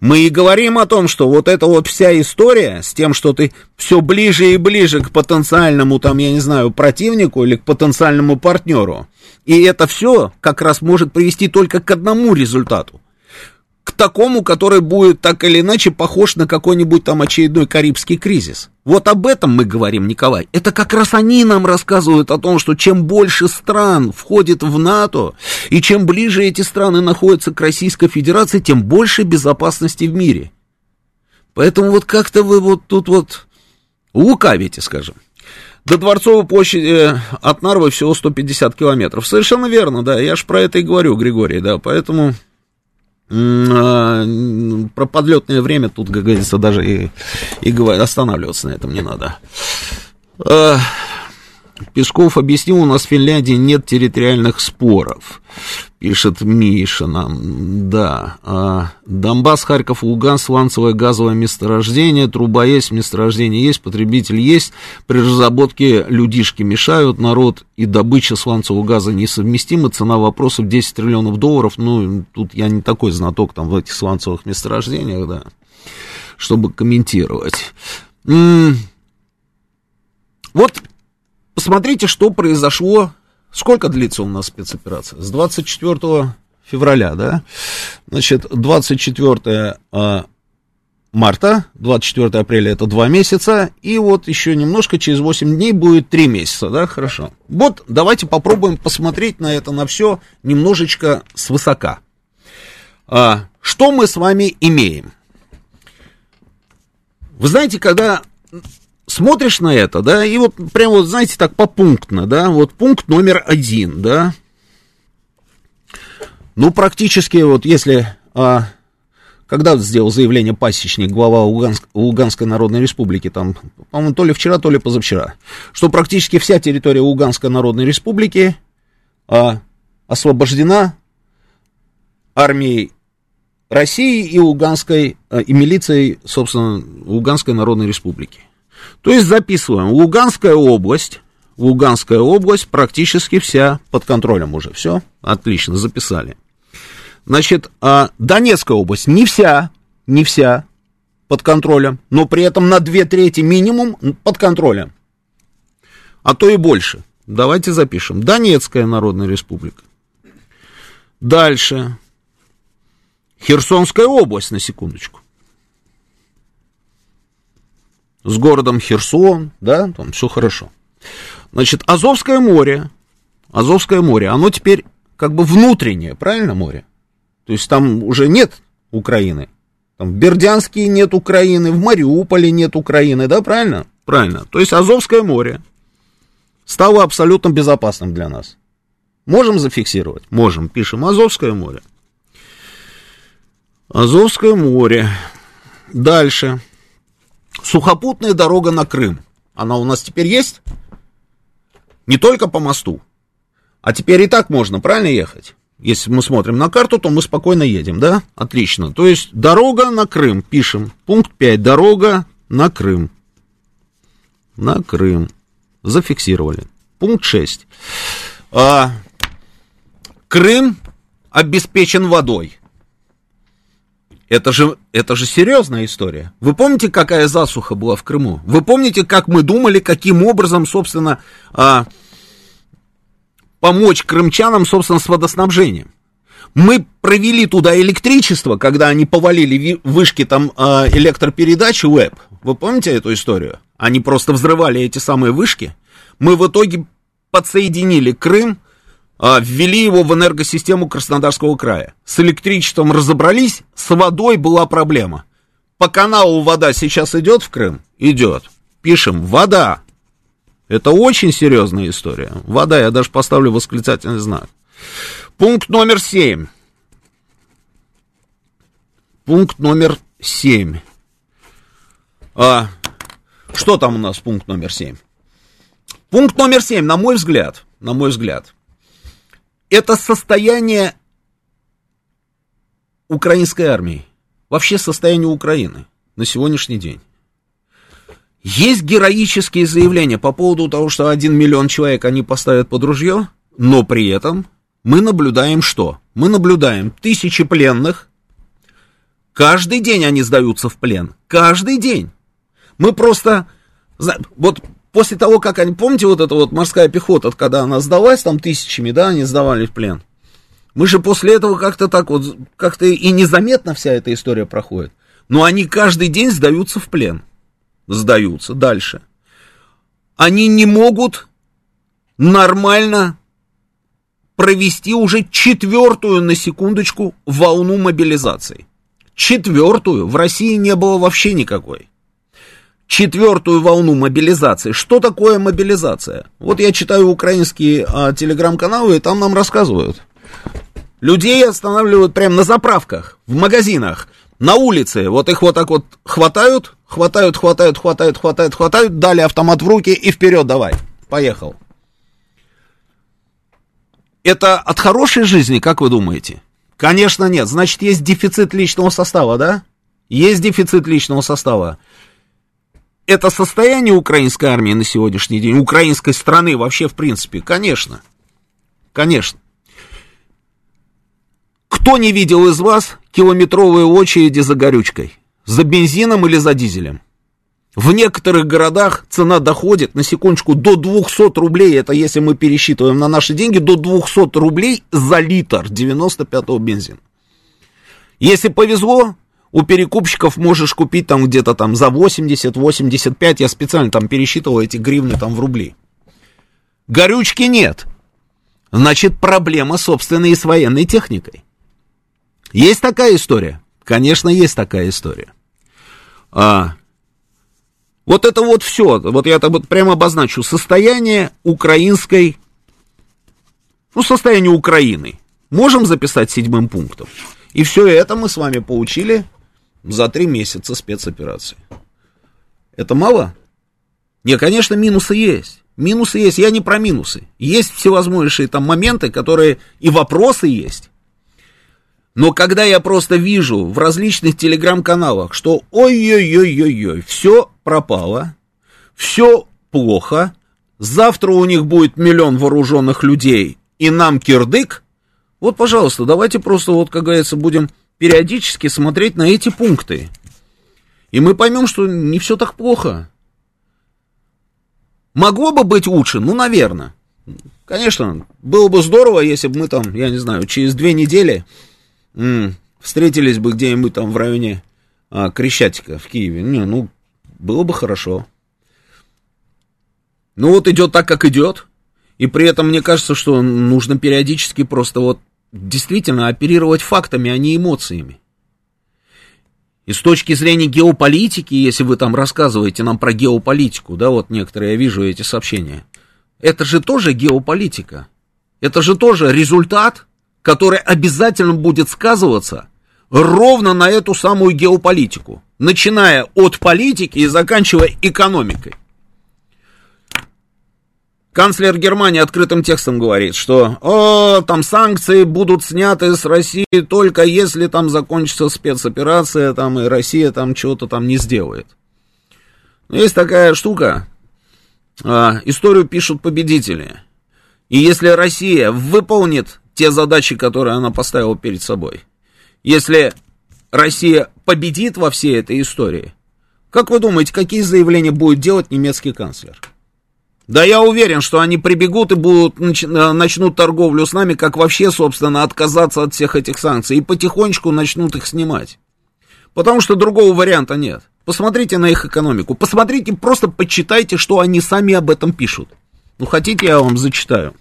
Мы и говорим о том, что вот эта вот вся история с тем, что ты все ближе и ближе к потенциальному, там, я не знаю, противнику или к потенциальному партнеру. И это все как раз может привести только к одному результату к такому, который будет так или иначе похож на какой-нибудь там очередной карибский кризис. Вот об этом мы говорим, Николай. Это как раз они нам рассказывают о том, что чем больше стран входит в НАТО, и чем ближе эти страны находятся к Российской Федерации, тем больше безопасности в мире. Поэтому вот как-то вы вот тут вот лукавите, скажем. До Дворцовой площади э, от Нарвы всего 150 километров. Совершенно верно, да, я же про это и говорю, Григорий, да, поэтому... А, про подлетное время тут, как говорится, даже и, и останавливаться на этом не надо. Песков объяснил, у нас в Финляндии нет территориальных споров, пишет Миша нам, да. А, Донбасс, Харьков, Луганск, сланцевое газовое месторождение, труба есть, месторождение есть, потребитель есть, при разработке людишки мешают, народ и добыча сланцевого газа несовместимы, цена вопросов 10 триллионов долларов, ну, тут я не такой знаток там в этих сланцевых месторождениях, да, чтобы комментировать. М-м- вот посмотрите, что произошло, сколько длится у нас спецоперация? С 24 февраля, да? Значит, 24 а, марта, 24 апреля это два месяца, и вот еще немножко, через 8 дней будет 3 месяца, да, хорошо. Вот давайте попробуем посмотреть на это, на все немножечко свысока. А, что мы с вами имеем? Вы знаете, когда смотришь на это, да, и вот прямо вот, знаете, так попунктно, да, вот пункт номер один, да, ну, практически вот если, а, когда сделал заявление пасечник, глава Луганск, Луганской Народной Республики, там, по-моему, то ли вчера, то ли позавчера, что практически вся территория Луганской Народной Республики а, освобождена армией России и Луганской, а, и милицией, собственно, Луганской Народной Республики. То есть записываем, Луганская область, Луганская область практически вся под контролем уже, все, отлично, записали. Значит, а Донецкая область не вся, не вся под контролем, но при этом на две трети минимум под контролем, а то и больше. Давайте запишем. Донецкая Народная Республика. Дальше. Херсонская область, на секундочку с городом Херсон, да, там все хорошо. Значит, Азовское море, Азовское море, оно теперь как бы внутреннее, правильно, море? То есть там уже нет Украины. Там в Бердянске нет Украины, в Мариуполе нет Украины, да, правильно? Правильно. То есть Азовское море стало абсолютно безопасным для нас. Можем зафиксировать? Можем. Пишем Азовское море. Азовское море. Дальше. Сухопутная дорога на Крым. Она у нас теперь есть? Не только по мосту. А теперь и так можно, правильно ехать? Если мы смотрим на карту, то мы спокойно едем, да? Отлично. То есть дорога на Крым. Пишем. Пункт 5. Дорога на Крым. На Крым. Зафиксировали. Пункт 6. А, Крым обеспечен водой. Это же, это же серьезная история. Вы помните, какая засуха была в Крыму? Вы помните, как мы думали, каким образом, собственно, а, помочь крымчанам, собственно, с водоснабжением? Мы провели туда электричество, когда они повалили вышки там а, электропередачи УЭП. Вы помните эту историю? Они просто взрывали эти самые вышки. Мы в итоге подсоединили Крым ввели его в энергосистему Краснодарского края. С электричеством разобрались, с водой была проблема. По каналу вода сейчас идет в Крым? Идет. Пишем, вода. Это очень серьезная история. Вода, я даже поставлю восклицательный знак. Пункт номер семь. Пункт номер семь. А, что там у нас пункт номер семь? Пункт номер семь, на мой взгляд, на мой взгляд, это состояние украинской армии, вообще состояние Украины на сегодняшний день. Есть героические заявления по поводу того, что один миллион человек они поставят под ружье, но при этом мы наблюдаем что? Мы наблюдаем тысячи пленных, каждый день они сдаются в плен, каждый день. Мы просто, вот после того, как они, помните вот эта вот морская пехота, когда она сдалась, там тысячами, да, они сдавали в плен. Мы же после этого как-то так вот, как-то и незаметно вся эта история проходит. Но они каждый день сдаются в плен. Сдаются дальше. Они не могут нормально провести уже четвертую, на секундочку, волну мобилизации. Четвертую. В России не было вообще никакой. Четвертую волну мобилизации. Что такое мобилизация? Вот я читаю украинские а, телеграм-каналы, и там нам рассказывают. Людей останавливают прямо на заправках, в магазинах, на улице. Вот их вот так вот хватают, хватают, хватают, хватают, хватают, хватают, дали автомат в руки и вперед давай. Поехал. Это от хорошей жизни, как вы думаете? Конечно нет. Значит, есть дефицит личного состава, да? Есть дефицит личного состава. Это состояние украинской армии на сегодняшний день, украинской страны вообще в принципе? Конечно. Конечно. Кто не видел из вас километровые очереди за горючкой? За бензином или за дизелем? В некоторых городах цена доходит, на секундочку, до 200 рублей, это если мы пересчитываем на наши деньги, до 200 рублей за литр 95-го бензина. Если повезло, у перекупщиков можешь купить там где-то там за 80-85, я специально там пересчитывал эти гривны там в рубли. Горючки нет. Значит, проблема, собственно, и с военной техникой. Есть такая история? Конечно, есть такая история. А, вот это вот все, вот я это вот прямо обозначу, состояние украинской, ну, состояние Украины. Можем записать седьмым пунктом. И все это мы с вами получили за три месяца спецоперации. Это мало? Не, конечно, минусы есть. Минусы есть, я не про минусы. Есть всевозможные там моменты, которые и вопросы есть. Но когда я просто вижу в различных телеграм-каналах, что ой-ой-ой-ой-ой, все пропало, все плохо, завтра у них будет миллион вооруженных людей, и нам кирдык, вот, пожалуйста, давайте просто, вот, как говорится, будем периодически смотреть на эти пункты. И мы поймем, что не все так плохо. Могло бы быть лучше? Ну, наверное. Конечно, было бы здорово, если бы мы там, я не знаю, через две недели м, встретились бы где-нибудь там в районе а, Крещатика в Киеве. Не, ну, было бы хорошо. Ну вот идет так, как идет. И при этом мне кажется, что нужно периодически просто вот действительно оперировать фактами, а не эмоциями. И с точки зрения геополитики, если вы там рассказываете нам про геополитику, да, вот некоторые, я вижу эти сообщения, это же тоже геополитика. Это же тоже результат который обязательно будет сказываться ровно на эту самую геополитику, начиная от политики и заканчивая экономикой. Канцлер Германии открытым текстом говорит, что о, там санкции будут сняты с России только если там закончится спецоперация, там и Россия там чего-то там не сделает. Но есть такая штука, а, историю пишут победители. И если Россия выполнит те задачи, которые она поставила перед собой. Если Россия победит во всей этой истории, как вы думаете, какие заявления будет делать немецкий канцлер? Да я уверен, что они прибегут и будут, э, начнут торговлю с нами, как вообще, собственно, отказаться от всех этих санкций. И потихонечку начнут их снимать. Потому что другого варианта нет. Посмотрите на их экономику. Посмотрите, просто почитайте, что они сами об этом пишут. Ну, хотите, я вам зачитаю.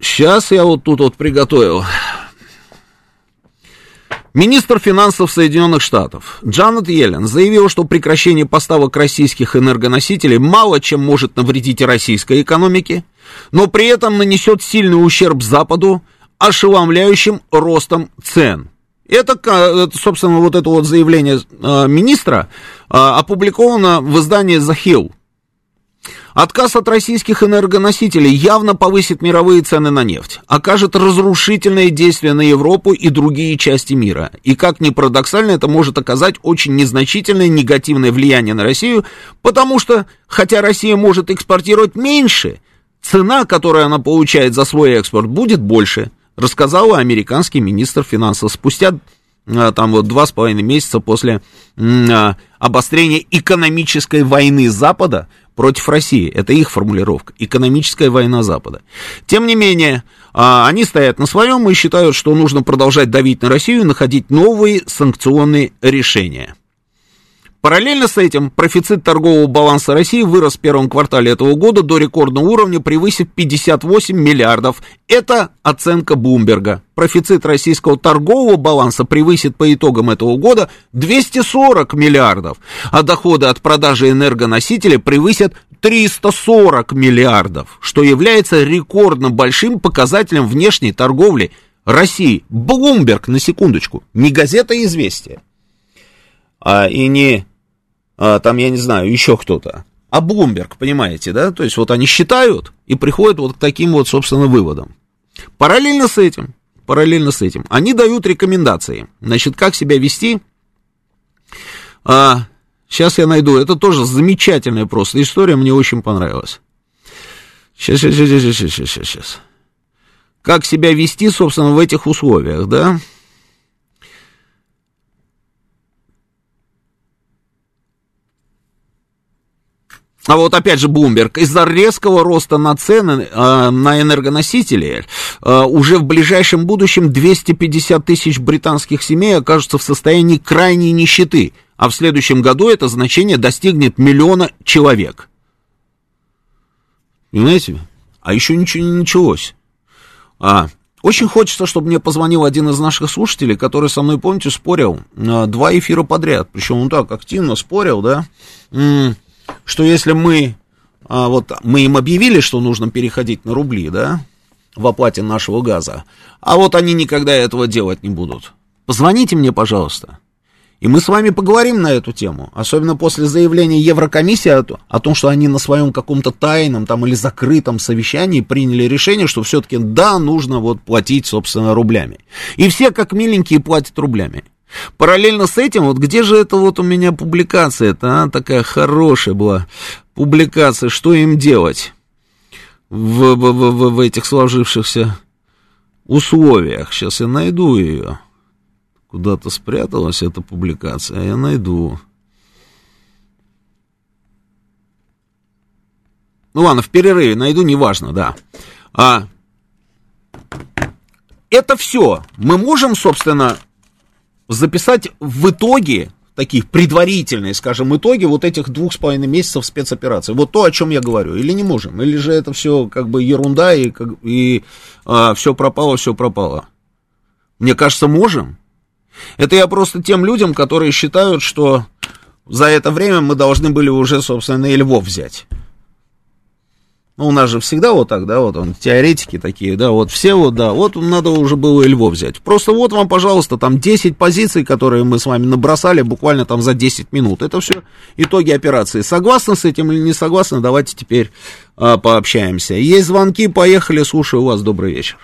Сейчас я вот тут вот приготовил. Министр финансов Соединенных Штатов Джанет Йеллен заявил, что прекращение поставок российских энергоносителей мало чем может навредить российской экономике, но при этом нанесет сильный ущерб Западу ошеломляющим ростом цен. Это, собственно, вот это вот заявление э, министра э, опубликовано в издании The Hill. Отказ от российских энергоносителей явно повысит мировые цены на нефть, окажет разрушительное действие на Европу и другие части мира. И как ни парадоксально, это может оказать очень незначительное негативное влияние на Россию, потому что, хотя Россия может экспортировать меньше, цена, которую она получает за свой экспорт, будет больше, рассказал американский министр финансов спустя а, там вот два с половиной месяца после а, обострения экономической войны Запада против России. Это их формулировка. Экономическая война Запада. Тем не менее, а, они стоят на своем и считают, что нужно продолжать давить на Россию и находить новые санкционные решения. Параллельно с этим профицит торгового баланса России вырос в первом квартале этого года до рекордного уровня, превысив 58 миллиардов. Это оценка Бумберга. Профицит российского торгового баланса превысит по итогам этого года 240 миллиардов, а доходы от продажи энергоносителей превысят 340 миллиардов, что является рекордно большим показателем внешней торговли России. Блумберг, на секундочку, не газета «Известия», а, и не а, там, я не знаю, еще кто-то. А Блумберг, понимаете, да? То есть вот они считают и приходят вот к таким вот, собственно, выводам. Параллельно с этим, параллельно с этим, они дают рекомендации. Значит, как себя вести. А, сейчас я найду. Это тоже замечательная просто история, мне очень понравилась. Сейчас, сейчас, сейчас, сейчас, сейчас, сейчас. Как себя вести, собственно, в этих условиях, да? А вот опять же Блумберг, из-за резкого роста на цены э, на энергоносители э, уже в ближайшем будущем 250 тысяч британских семей окажутся в состоянии крайней нищеты, а в следующем году это значение достигнет миллиона человек. Понимаете? А еще ничего не началось. А, очень хочется, чтобы мне позвонил один из наших слушателей, который со мной, помните, спорил э, два эфира подряд. Причем он так активно спорил, да? Что если мы, а, вот мы им объявили, что нужно переходить на рубли, да, в оплате нашего газа, а вот они никогда этого делать не будут. Позвоните мне, пожалуйста. И мы с вами поговорим на эту тему, особенно после заявления Еврокомиссии о, о том, что они на своем каком-то тайном там или закрытом совещании приняли решение, что все-таки да, нужно вот платить, собственно, рублями. И все как миленькие платят рублями. Параллельно с этим, вот где же это вот у меня публикация-то, а, такая хорошая была публикация, что им делать в, в, в, в этих сложившихся условиях. Сейчас я найду ее. Куда-то спряталась эта публикация, а я найду. Ну ладно, в перерыве найду, неважно, да. А, это все. Мы можем, собственно, записать в итоге, такие предварительные, скажем, итоги вот этих двух с половиной месяцев спецоперации. Вот то, о чем я говорю. Или не можем? Или же это все как бы ерунда и, как, и а, все пропало, все пропало? Мне кажется, можем. Это я просто тем людям, которые считают, что за это время мы должны были уже, собственно, и Львов взять. Ну, у нас же всегда вот так, да, вот он, теоретики такие, да, вот все вот, да, вот надо уже было и Львов взять. Просто вот вам, пожалуйста, там 10 позиций, которые мы с вами набросали буквально там за 10 минут. Это все итоги операции. Согласны с этим или не согласны, давайте теперь а, пообщаемся. Есть звонки, поехали, слушаю вас, добрый вечер.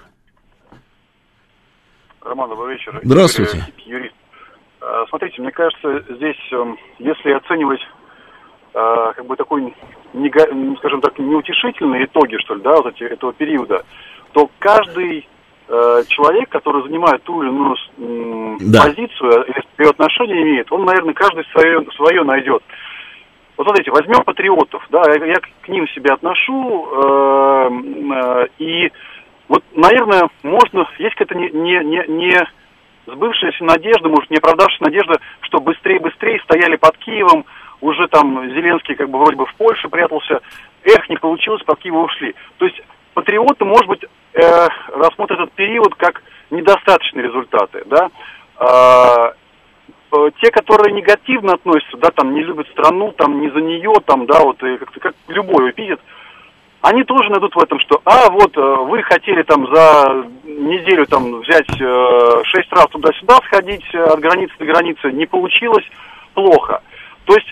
Роман, добрый вечер. Здравствуйте. Юрист. А, смотрите, мне кажется, здесь, эм, если оценивать а, как бы такой, скажем так, неутешительные итоги, что ли, да, вот эти, этого периода, то каждый э, человек, который занимает ту или иную да. позицию или свое отношение имеет, он, наверное, каждый свое, свое найдет. Вот смотрите, возьмем патриотов, да, я, я к ним себя отношу, э, э, и вот, наверное, можно, есть какая-то не, не, не, не сбывшаяся надежда, может, не оправдавшаяся надежда, что быстрее-быстрее стояли под Киевом, уже там Зеленский как бы вроде бы в Польше прятался, эх, не получилось, под Киева ушли. То есть патриоты, может быть, э, рассмотрят этот период как недостаточные результаты, да. А, э, те, которые негативно относятся, да, там не любят страну, там не за нее, там, да, вот и как-то как любой эпитет, они тоже найдут в этом, что, а, вот, э, вы хотели там за неделю там взять э, шесть раз туда-сюда сходить, э, от границы до границы, не получилось, плохо. То есть,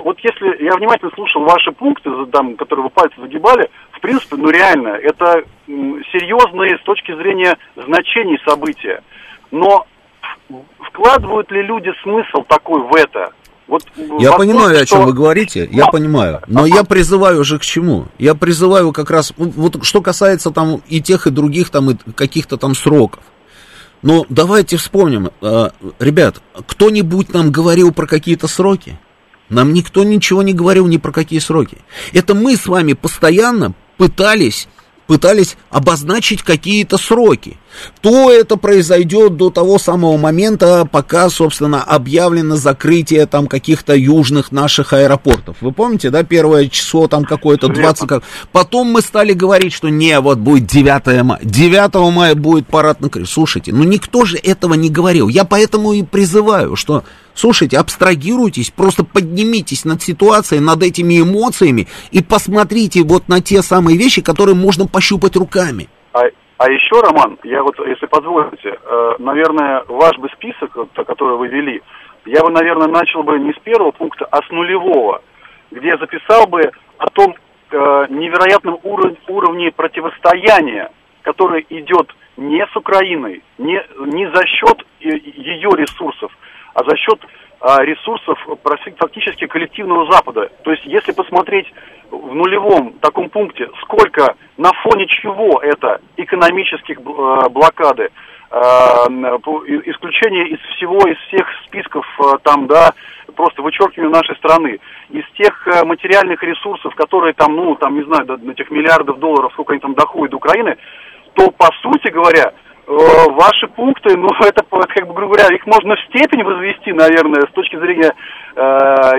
вот если я внимательно слушал ваши пункты, там, которые вы пальцы загибали, в принципе, ну реально, это серьезные с точки зрения значений события. Но вкладывают ли люди смысл такой в это? Вот, я понимаю, что... о чем вы говорите, я а, понимаю, но а, я призываю уже к чему? Я призываю как раз, вот что касается там и тех, и других там, и каких-то там сроков. Но давайте вспомним, э, ребят, кто-нибудь нам говорил про какие-то сроки? Нам никто ничего не говорил ни про какие сроки. Это мы с вами постоянно пытались пытались обозначить какие-то сроки. То это произойдет до того самого момента, пока, собственно, объявлено закрытие там каких-то южных наших аэропортов. Вы помните, да, первое число там какое-то 20... Как... Потом мы стали говорить, что не, вот будет 9 мая. 9 мая будет парад на Крым. Слушайте, ну никто же этого не говорил. Я поэтому и призываю, что Слушайте, абстрагируйтесь, просто поднимитесь над ситуацией, над этими эмоциями и посмотрите вот на те самые вещи, которые можно пощупать руками. А, еще, Роман, я вот, если позволите, э, наверное, ваш бы список, который вы вели, я бы, наверное, начал бы не с первого пункта, а с нулевого, где записал бы о том э, невероятном уров- уровне противостояния, которое идет не с Украиной, не, не за счет ее ресурсов, а за счет ресурсов фактически коллективного Запада. То есть, если посмотреть в нулевом таком пункте, сколько, на фоне чего это экономических а, блокады, а, исключение из всего, из всех списков там, да, просто вычеркивание нашей страны, из тех материальных ресурсов, которые там, ну, там, не знаю, до этих миллиардов долларов, сколько они там доходят до Украины, то, по сути говоря, Э, ваши пункты, ну, это, как бы, грубо говоря, их можно в степень возвести, наверное, с точки зрения э,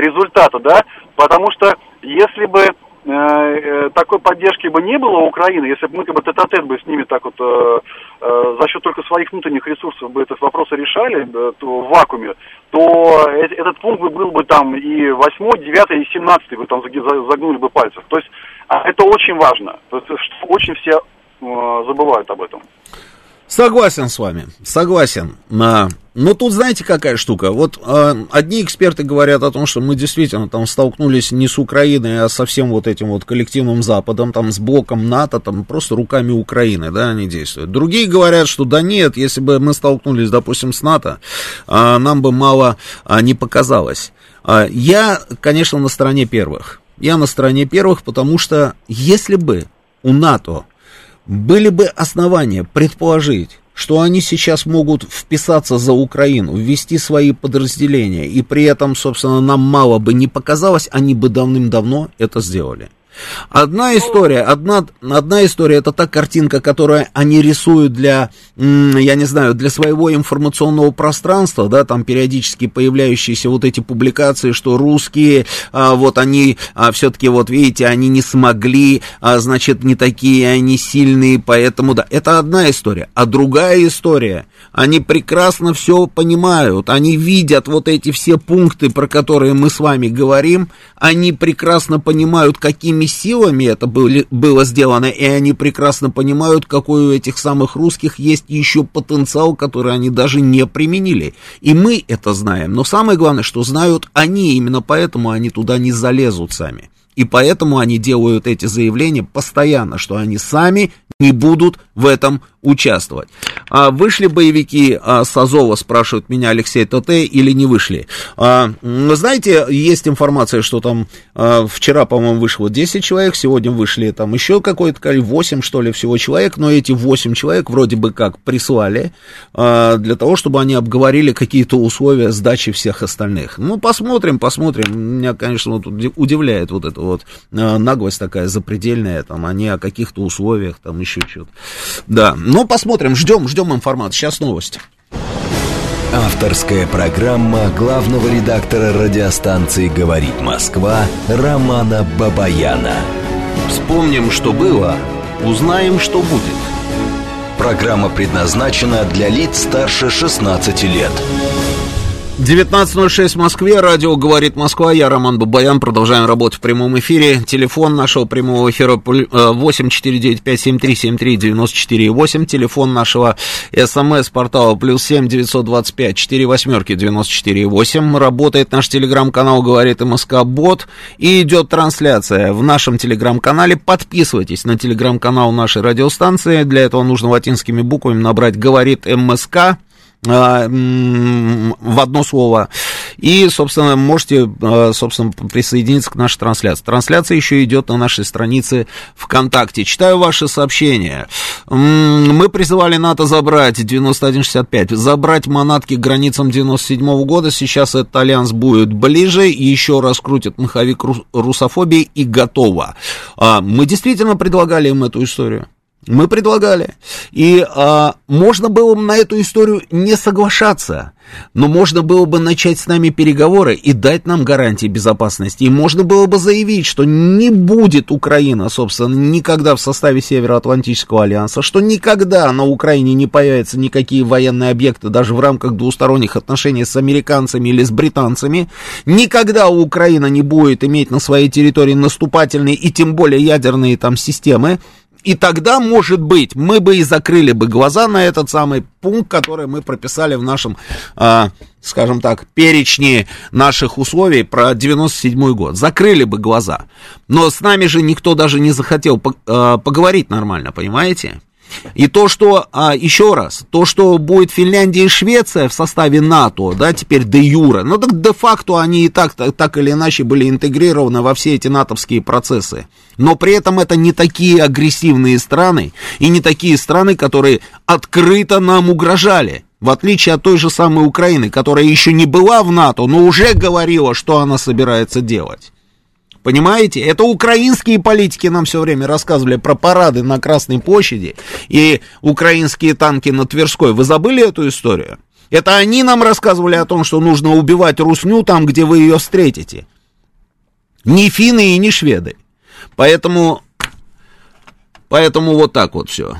результата, да, потому что если бы э, э такой поддержки бы не было у Украины, если бы мы как бы тет бы с ними так вот э, э, за счет только своих внутренних ресурсов бы этот вопрос решали э, то в вакууме, то э, этот пункт бы был бы там и восьмой, девятый, и семнадцатый бы там загнули бы пальцев. То есть а это очень важно. То есть, очень все э, забывают об этом. Согласен с вами, согласен. А, но тут знаете какая штука? Вот а, одни эксперты говорят о том, что мы действительно там столкнулись не с Украиной, а со всем вот этим вот коллективным Западом, там с блоком НАТО, там просто руками Украины, да, они действуют. Другие говорят, что да нет, если бы мы столкнулись, допустим, с НАТО, а, нам бы мало а, не показалось. А, я, конечно, на стороне первых. Я на стороне первых, потому что если бы у НАТО были бы основания предположить, что они сейчас могут вписаться за Украину, ввести свои подразделения, и при этом, собственно, нам мало бы не показалось, они бы давным-давно это сделали. Одна история, одна, одна история, это та картинка, которую они рисуют для, я не знаю, для своего информационного пространства, да, там периодически появляющиеся вот эти публикации, что русские, а, вот они а, все-таки, вот видите, они не смогли, а, значит, не такие они сильные, поэтому, да, это одна история. А другая история, они прекрасно все понимают, они видят вот эти все пункты, про которые мы с вами говорим, они прекрасно понимают, какими силами это были, было сделано, и они прекрасно понимают, какой у этих самых русских есть еще потенциал, который они даже не применили. И мы это знаем, но самое главное, что знают они, именно поэтому они туда не залезут сами. И поэтому они делают эти заявления постоянно, что они сами не будут в этом участвовать. А вышли боевики а, с Азова, спрашивает меня Алексей ТТ, или не вышли? А, знаете, есть информация, что там а, вчера, по-моему, вышло 10 человек, сегодня вышли там еще какой-то, 8, что ли, всего человек, но эти 8 человек вроде бы как прислали а, для того, чтобы они обговорили какие-то условия сдачи всех остальных. Ну, посмотрим, посмотрим. Меня, конечно, вот удивляет вот эта вот а, наглость такая запредельная, там, они о каких-то условиях, там, еще что-то. Да, ну, посмотрим, ждем, ждем информации. Сейчас новости. Авторская программа главного редактора радиостанции «Говорит Москва» Романа Бабаяна. Вспомним, что было, узнаем, что будет. Программа предназначена для лиц старше 16 лет. 19.06 в Москве, радио «Говорит Москва», я Роман Бабаян, продолжаем работать в прямом эфире. Телефон нашего прямого эфира 8495-7373-94,8, телефон нашего СМС-портала плюс 7 925 4 восьмерки 94,8. Работает наш телеграм-канал «Говорит МСК Бот» и идет трансляция в нашем телеграм-канале. Подписывайтесь на телеграм-канал нашей радиостанции, для этого нужно латинскими буквами набрать «Говорит МСК», в одно слово. И, собственно, можете, а, собственно, присоединиться к нашей трансляции. Трансляция еще идет на нашей странице ВКонтакте. Читаю ваши сообщения. Мы призывали НАТО забрать 9165, забрать манатки к границам 97 -го года. Сейчас этот альянс будет ближе еще раскрутит маховик русофобии и готово. А, мы действительно предлагали им эту историю. Мы предлагали. И а, можно было бы на эту историю не соглашаться, но можно было бы начать с нами переговоры и дать нам гарантии безопасности. И можно было бы заявить, что не будет Украина, собственно, никогда в составе Североатлантического альянса, что никогда на Украине не появятся никакие военные объекты, даже в рамках двусторонних отношений с американцами или с британцами. Никогда Украина не будет иметь на своей территории наступательные и тем более ядерные там системы. И тогда, может быть, мы бы и закрыли бы глаза на этот самый пункт, который мы прописали в нашем, э, скажем так, перечне наших условий про 97 год. Закрыли бы глаза. Но с нами же никто даже не захотел э, поговорить нормально, понимаете? И то, что, а, еще раз, то, что будет Финляндия и Швеция в составе НАТО, да, теперь де юра, ну так де-факто они и так, так, так или иначе были интегрированы во все эти натовские процессы. Но при этом это не такие агрессивные страны и не такие страны, которые открыто нам угрожали. В отличие от той же самой Украины, которая еще не была в НАТО, но уже говорила, что она собирается делать. Понимаете? Это украинские политики нам все время рассказывали про парады на Красной площади и украинские танки на Тверской. Вы забыли эту историю? Это они нам рассказывали о том, что нужно убивать русню там, где вы ее встретите. Не финны и не шведы. Поэтому, поэтому вот так вот все.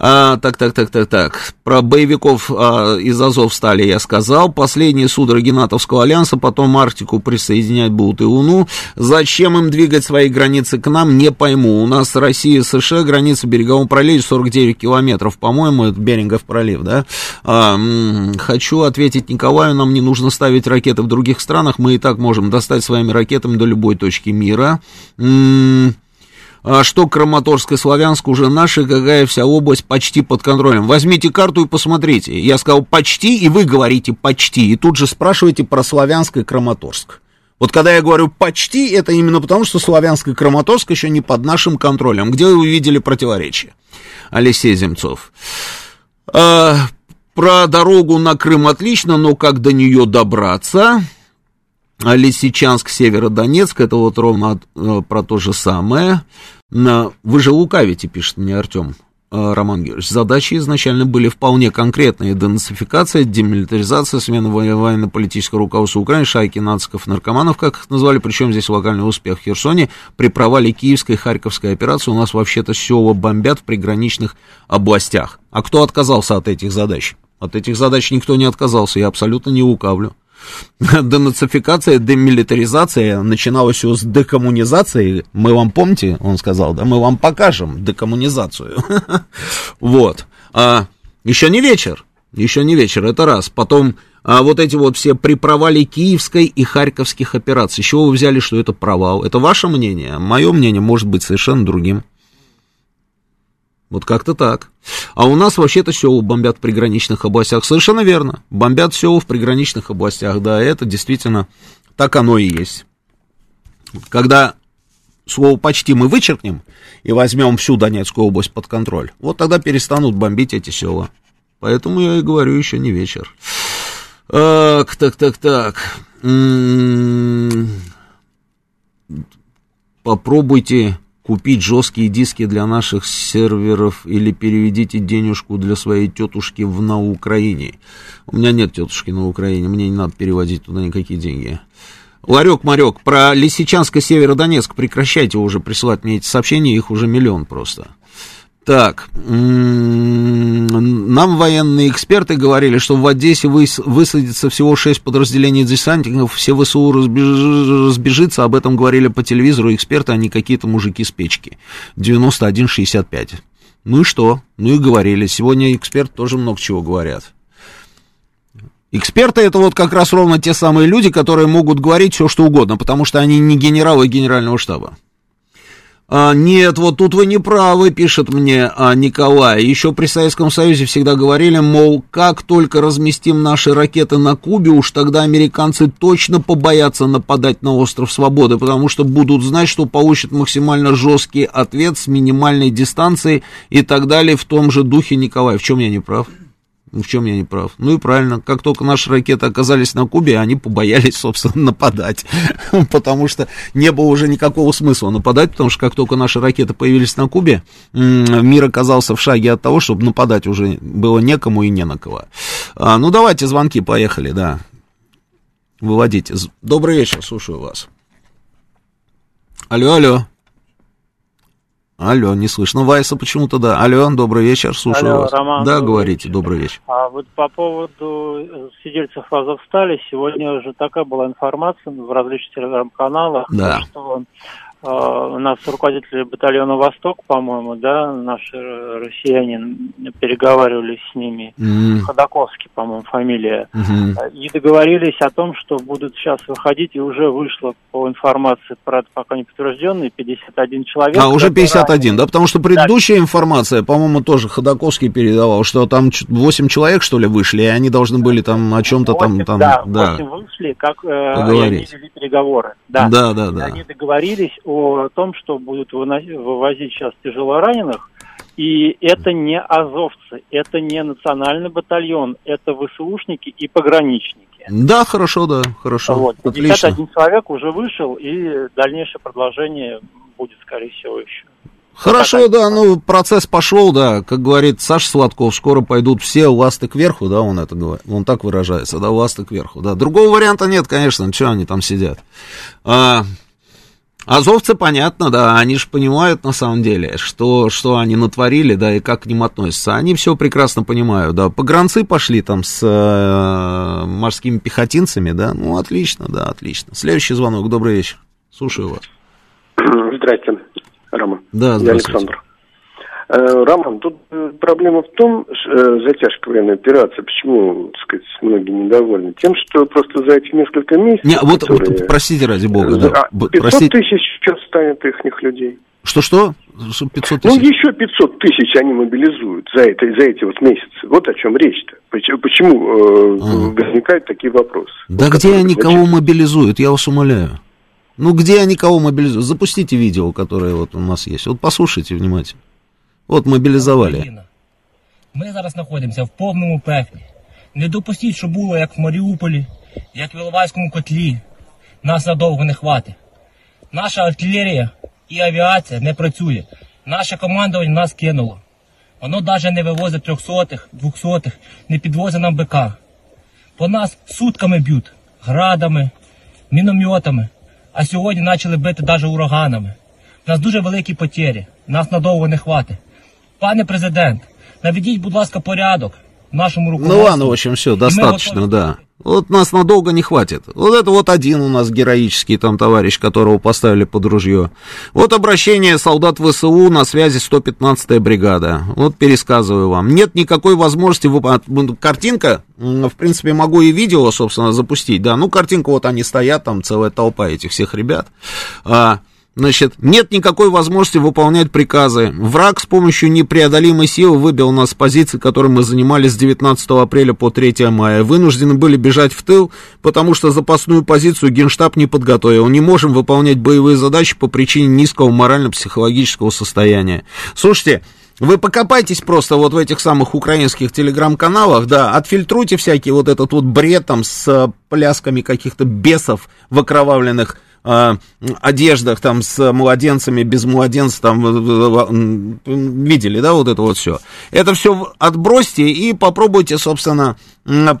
А, так, так, так, так, так. Про боевиков а, из Азов стали я сказал. Последние судороги натовского альянса, потом Арктику присоединять будут и Луну. Зачем им двигать свои границы к нам, не пойму. У нас Россия и США, граница берегового пролива 49 километров, по-моему, это Берингов пролив, да? А, хочу ответить Николаю, нам не нужно ставить ракеты в других странах, мы и так можем достать своими ракетами до любой точки мира. М-м, а что Краматорск и Славянск уже наши, какая вся область почти под контролем. Возьмите карту и посмотрите. Я сказал почти, и вы говорите почти. И тут же спрашиваете про Славянск и Краматорск. Вот когда я говорю почти, это именно потому, что Славянск и Краматорск еще не под нашим контролем. Где вы увидели противоречие? Алексей Земцов. А, про дорогу на Крым отлично, но как до нее добраться? Лисичанск, Северодонецк, это вот ровно э, про то же самое. Вы же лукавите, пишет мне Артем. Э, Роман Георгиевич, задачи изначально были вполне конкретные. Денацификация, демилитаризация, смена военно-политического руководства Украины, шайки нациков, наркоманов, как их назвали, причем здесь локальный успех в Херсоне. При провале Киевской и Харьковской операции у нас вообще-то села бомбят в приграничных областях. А кто отказался от этих задач? От этих задач никто не отказался, я абсолютно не лукавлю. Денацификация, демилитаризация начиналась с декоммунизации. Мы вам, помните, он сказал, да, мы вам покажем декоммунизацию. Вот. А, еще не вечер. Еще не вечер, это раз. Потом а вот эти вот все при провале Киевской и Харьковских операций. С чего вы взяли, что это провал? Это ваше мнение? Мое мнение может быть совершенно другим. Вот как-то так. А у нас вообще-то села бомбят в приграничных областях. Совершенно верно. Бомбят села в приграничных областях. Да, это действительно так оно и есть. Когда слово «почти» мы вычеркнем и возьмем всю Донецкую область под контроль, вот тогда перестанут бомбить эти села. Поэтому я и говорю, еще не вечер. Так, так, так, так. М-м-м. Попробуйте купить жесткие диски для наших серверов или переведите денежку для своей тетушки в, на Украине. У меня нет тетушки на Украине, мне не надо переводить туда никакие деньги. Ларек, Марек, про Лисичанск и Северодонецк прекращайте уже присылать мне эти сообщения, их уже миллион просто. Так, нам военные эксперты говорили, что в Одессе высадится всего 6 подразделений десантников, все ВСУ разбежится, об этом говорили по телевизору эксперты, а не какие-то мужики с печки. 91-65. Ну и что? Ну и говорили. Сегодня эксперты тоже много чего говорят. Эксперты это вот как раз ровно те самые люди, которые могут говорить все, что угодно, потому что они не генералы генерального штаба. А, нет, вот тут вы не правы, пишет мне а, Николай. Еще при Советском Союзе всегда говорили, мол, как только разместим наши ракеты на Кубе, уж тогда американцы точно побоятся нападать на остров Свободы, потому что будут знать, что получат максимально жесткий ответ с минимальной дистанцией и так далее в том же духе Николай. В чем я не прав? В чем я не прав? Ну и правильно, как только наши ракеты оказались на Кубе, они побоялись, собственно, нападать, потому что не было уже никакого смысла нападать, потому что как только наши ракеты появились на Кубе, мир оказался в шаге от того, чтобы нападать уже было некому и не на кого. А, ну давайте звонки, поехали, да. Выводите. Добрый вечер, слушаю вас. Алло, алло. Алло, не слышно Вайса почему-то, да. Алло, добрый вечер, слушаю Алло, вас. Роман, да, говорите, вечер. добрый вечер. А вот по поводу э, сидельцев Азовстали, сегодня уже такая была информация в различных телеграм-каналах, да. что у нас руководители батальона «Восток», по-моему, да, наши россияне переговаривались с ними, mm. Ходаковский, по-моему, фамилия, mm-hmm. и договорились о том, что будут сейчас выходить, и уже вышло по информации, правда, пока не подтвержденной, 51 человек. А, уже 51, ранее... да, потому что предыдущая да. информация, по-моему, тоже Ходаковский передавал, что там 8 человек, что ли, вышли, и они должны были там о чем-то там... там да, 8 да. вышли, как э, они вели переговоры. Да, да, да. да. Они договорились о том, что будут вывозить сейчас тяжелораненых, и это не азовцы, это не национальный батальон, это ВСУшники и пограничники. Да, хорошо, да, хорошо. Вот, 51 Отлично. человек уже вышел, и дальнейшее продолжение будет, скорее всего, еще. Хорошо, да, ну, процесс пошел, да, как говорит Саша Сладков, скоро пойдут все ласты кверху, да, он это говорит, он так выражается, да, ласты кверху, да. Другого варианта нет, конечно, что они там сидят. А, Азовцы, понятно, да, они же понимают на самом деле, что, что они натворили, да, и как к ним относятся. Они все прекрасно понимают, да. Погранцы пошли там с э, морскими пехотинцами, да, ну, отлично, да, отлично. Следующий звонок, добрый вечер, слушаю вас. Здрасте, Роман. Да, здравствуйте. Я Александр. Э, Роман, тут э, проблема в том, э, затяжка военной операции, почему, так сказать, многие недовольны? Тем, что просто за эти несколько месяцев... Не, вот, которые... вот простите, ради бога, да. 500 простите. тысяч сейчас станет их людей. Что-что? 500 тысяч? Ну, еще 500 тысяч они мобилизуют за, это, за эти вот месяцы. Вот о чем речь-то. Почему, почему э, а. возникают такие вопросы? Да вот где они кого мобилизуют, я вас умоляю. Ну, где они кого мобилизуют? Запустите видео, которое вот у нас есть. Вот послушайте внимательно. От мобілізували. Ми зараз знаходимося в повному пеклі. Не допустіть, що було як в Маріуполі, як в Іловайському котлі. Нас надовго не хватить. Наша артилерія і авіація не працює. Наше командування нас кинуло. Воно навіть не вивозить трьохсотих, двохсотих, не підвозить нам БК. По нас сутками б'ють, градами, мінометами, а сьогодні почали бити навіть ураганами. У нас дуже великі потері, нас надовго не хватить. Пане президент, наведіть, будь ласка, порядок в нашему руководству. Ну ладно, в общем, все, достаточно, да. Вот нас надолго не хватит. Вот это вот один у нас героический там товарищ, которого поставили под ружье. Вот обращение солдат ВСУ на связи 115-я бригада. Вот пересказываю вам. Нет никакой возможности... Вып... Картинка, в принципе, могу и видео, собственно, запустить, да. Ну, картинку вот они стоят, там целая толпа этих всех ребят. А, Значит, нет никакой возможности выполнять приказы. Враг с помощью непреодолимой силы выбил нас с позиций, которые мы занимали с 19 апреля по 3 мая. Вынуждены были бежать в тыл, потому что запасную позицию Генштаб не подготовил. Не можем выполнять боевые задачи по причине низкого морально-психологического состояния. Слушайте, вы покопайтесь просто вот в этих самых украинских телеграм-каналах, да, отфильтруйте всякий вот этот вот бред там с плясками каких-то бесов в окровавленных э, одеждах, там, с младенцами, без младенцев, там, видели, да, вот это вот все. Это все отбросьте и попробуйте, собственно,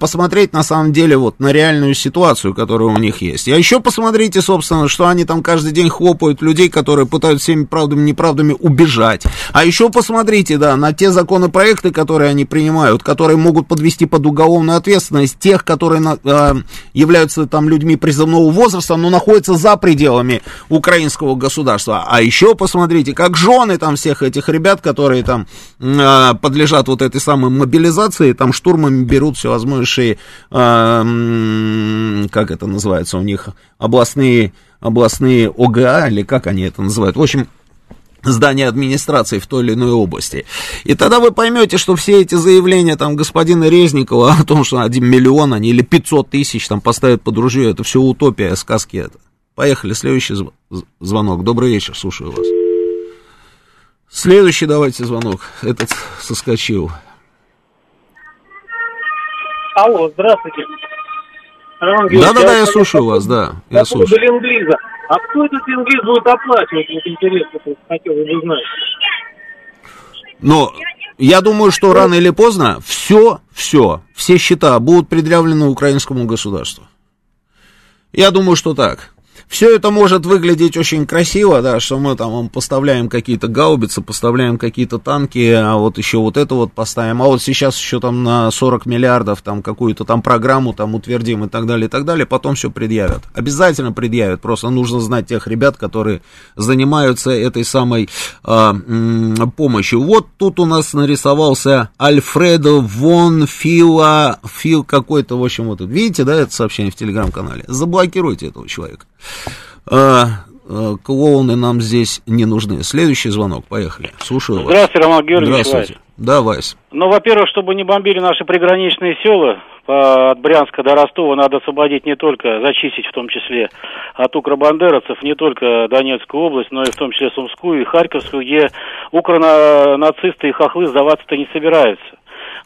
посмотреть на самом деле вот на реальную ситуацию, которая у них есть. А еще посмотрите, собственно, что они там каждый день хлопают людей, которые пытаются всеми правдами неправдами убежать. А еще посмотрите, да, на те законопроекты, которые они принимают, которые могут подвести под уголовную ответственность тех, которые э, являются там людьми призывного возраста, но находятся за пределами украинского государства. А еще посмотрите, как жены там всех этих ребят, которые там э, подлежат вот этой самой мобилизации, там штурмами берут все возможнейшие, э, как это называется у них, областные, областные ОГА, или как они это называют. В общем, здания администрации в той или иной области. И тогда вы поймете, что все эти заявления там господина Резникова о том, что 1 миллион они или 500 тысяч там поставят под ружье, это все утопия, сказки это. Поехали, следующий звонок. Добрый вечер, слушаю вас. Следующий давайте звонок. Этот соскочил. Алло, здравствуйте. Да-да-да, я слушаю вас, да. Я слушаю. ленд А кто этот ленд будет оплачивать? Вот интересно, хотел бы узнать. Но я думаю, что рано или поздно все, все, все счета будут предъявлены украинскому государству. Я думаю, что так. Все это может выглядеть очень красиво, да, что мы там поставляем какие-то гаубицы, поставляем какие-то танки, а вот еще вот это вот поставим, а вот сейчас еще там на 40 миллиардов там какую-то там программу там утвердим и так далее, и так далее, потом все предъявят. Обязательно предъявят, просто нужно знать тех ребят, которые занимаются этой самой м, помощью. Вот тут у нас нарисовался Альфредо Вон Фила, Фил какой-то, в общем, вот, видите, да, это сообщение в телеграм-канале? Заблокируйте этого человека. А, а, клоуны нам здесь не нужны. Следующий звонок, поехали. Слушаю вас. Здравствуйте, Роман Георгиевич. Здравствуйте. Вась. Да, Вась. Ну, во-первых, чтобы не бомбили наши приграничные села, от Брянска до Ростова надо освободить не только, зачистить в том числе от укробандеровцев, не только Донецкую область, но и в том числе Сумскую и Харьковскую, где укронацисты и хохлы сдаваться-то не собираются.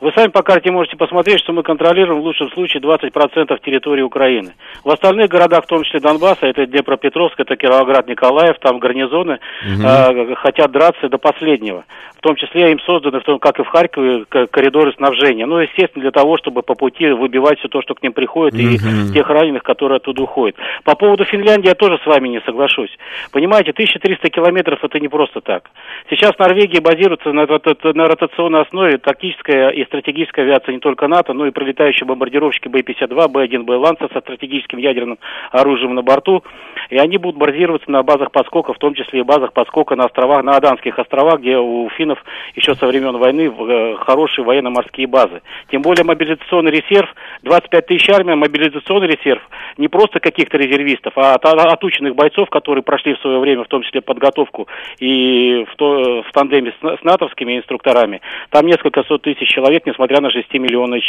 Вы сами по карте можете посмотреть, что мы контролируем в лучшем случае 20% территории Украины. В остальных городах, в том числе Донбасса, это Днепропетровск, это Кировоград, Николаев, там гарнизоны угу. э, хотят драться до последнего. В том числе им созданы, в том, как и в Харькове, коридоры снабжения. Ну, естественно, для того, чтобы по пути выбивать все то, что к ним приходит, угу. и тех раненых, которые оттуда уходят. По поводу Финляндии я тоже с вами не соглашусь. Понимаете, 1300 километров это не просто так. Сейчас Норвегия базируется на, на ротационной основе тактическая и стратегическая авиация не только НАТО, но и пролетающие бомбардировщики Б-52, Б-1, Б-Ланца со стратегическим ядерным оружием на борту. И они будут базироваться на базах подскока, в том числе и базах подскока на островах, на Аданских островах, где у финнов еще со времен войны э, хорошие военно-морские базы. Тем более мобилизационный резерв, 25 тысяч армия, мобилизационный резерв, не просто каких-то резервистов, а от, отученных бойцов, которые прошли в свое время, в том числе подготовку и в, то, в тандеме с, с натовскими инструкторами. Там несколько сот тысяч человек человек, несмотря на 6-миллионное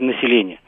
население.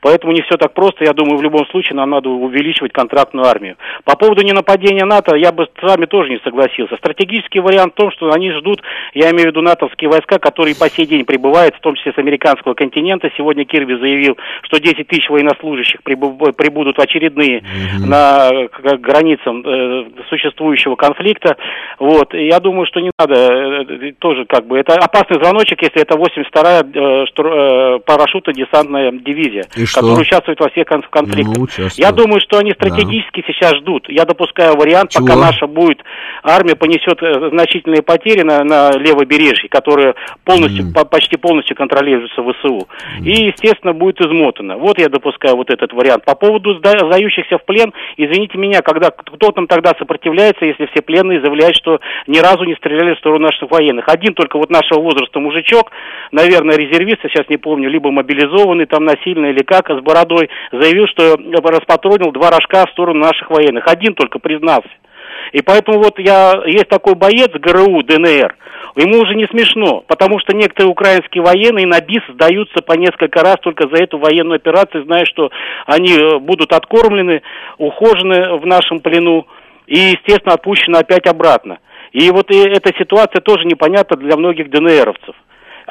Поэтому не все так просто. Я думаю, в любом случае нам надо увеличивать контрактную армию. По поводу ненападения НАТО, я бы с вами тоже не согласился. Стратегический вариант в том, что они ждут, я имею в виду натовские войска, которые по сей день прибывают, в том числе с американского континента. Сегодня Кирби заявил, что 10 тысяч военнослужащих прибудут в очередные mm-hmm. на границам э, существующего конфликта. Вот. И я думаю, что не надо э, тоже как бы... Это опасный звоночек, если это 82-я э, э, парашютно-десантная дивизия, И которая что? участвует во всех конфликтах. Ну, Я думаю, что они стратегически да. сейчас ждут. Я допускаю вариант, Чего? пока наша будет, армия понесет э, значительные потери на, на левобережье, которые полностью, mm. по, почти полностью контролируются ВСУ. Mm. И, естественно, будет измотана. Вот я допускаю вот этот вариант. По поводу сдающихся в плен, извините меня, когда кто там тогда сопротивляется, если все пленные заявляют, что ни разу не стреляли в сторону наших военных. Один только вот нашего возраста мужичок, наверное, резервист, сейчас не помню, либо мобилизованный там насильно или как, с бородой, заявил, что распатронил два рожка в сторону наших военных. Один только признался. И поэтому вот я, есть такой боец ГРУ, ДНР, ему уже не смешно, потому что некоторые украинские военные на БИС сдаются по несколько раз только за эту военную операцию, зная, что они э, будут откормлены, ухожены в нашем плену и, естественно, отпущены опять обратно. И вот и эта ситуация тоже непонятна для многих ДНРовцев.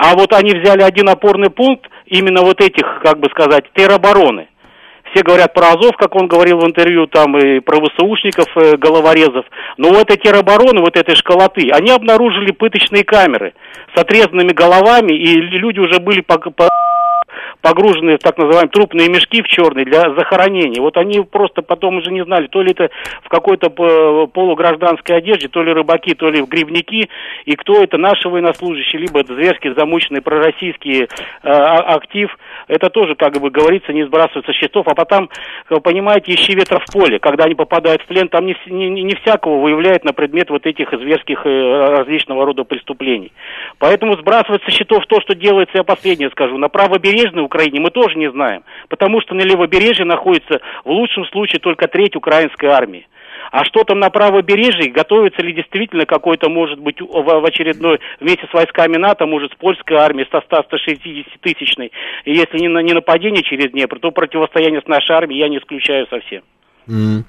А вот они взяли один опорный пункт именно вот этих, как бы сказать, теробороны. Все говорят про Азов, как он говорил в интервью, там и про ВСУшников, э, головорезов. Но вот эти теробороны, вот этой школоты, они обнаружили пыточные камеры с отрезанными головами, и люди уже были по, по погруженные в так называемые трупные мешки в черные для захоронения. Вот они просто потом уже не знали, то ли это в какой-то полугражданской одежде, то ли рыбаки, то ли в грибники, и кто это, наши военнослужащие, либо это зверски замученный пророссийский э, а, актив. Это тоже, как бы говорится, не сбрасывается счетов. А потом, вы понимаете, ищи ветра в поле. Когда они попадают в плен, там не, не, не всякого выявляют на предмет вот этих зверских э, различного рода преступлений. Поэтому сбрасывать со счетов то, что делается, я последнее скажу, на правобережной Украине мы тоже не знаем, потому что на левобережье находится в лучшем случае только треть украинской армии. А что там на правобережье, готовится ли действительно какой-то, может быть, в очередной, вместе с войсками НАТО, может, с польской армией, со 160 тысячной, если не, на, не нападение через Днепр, то противостояние с нашей армией я не исключаю совсем. Mm.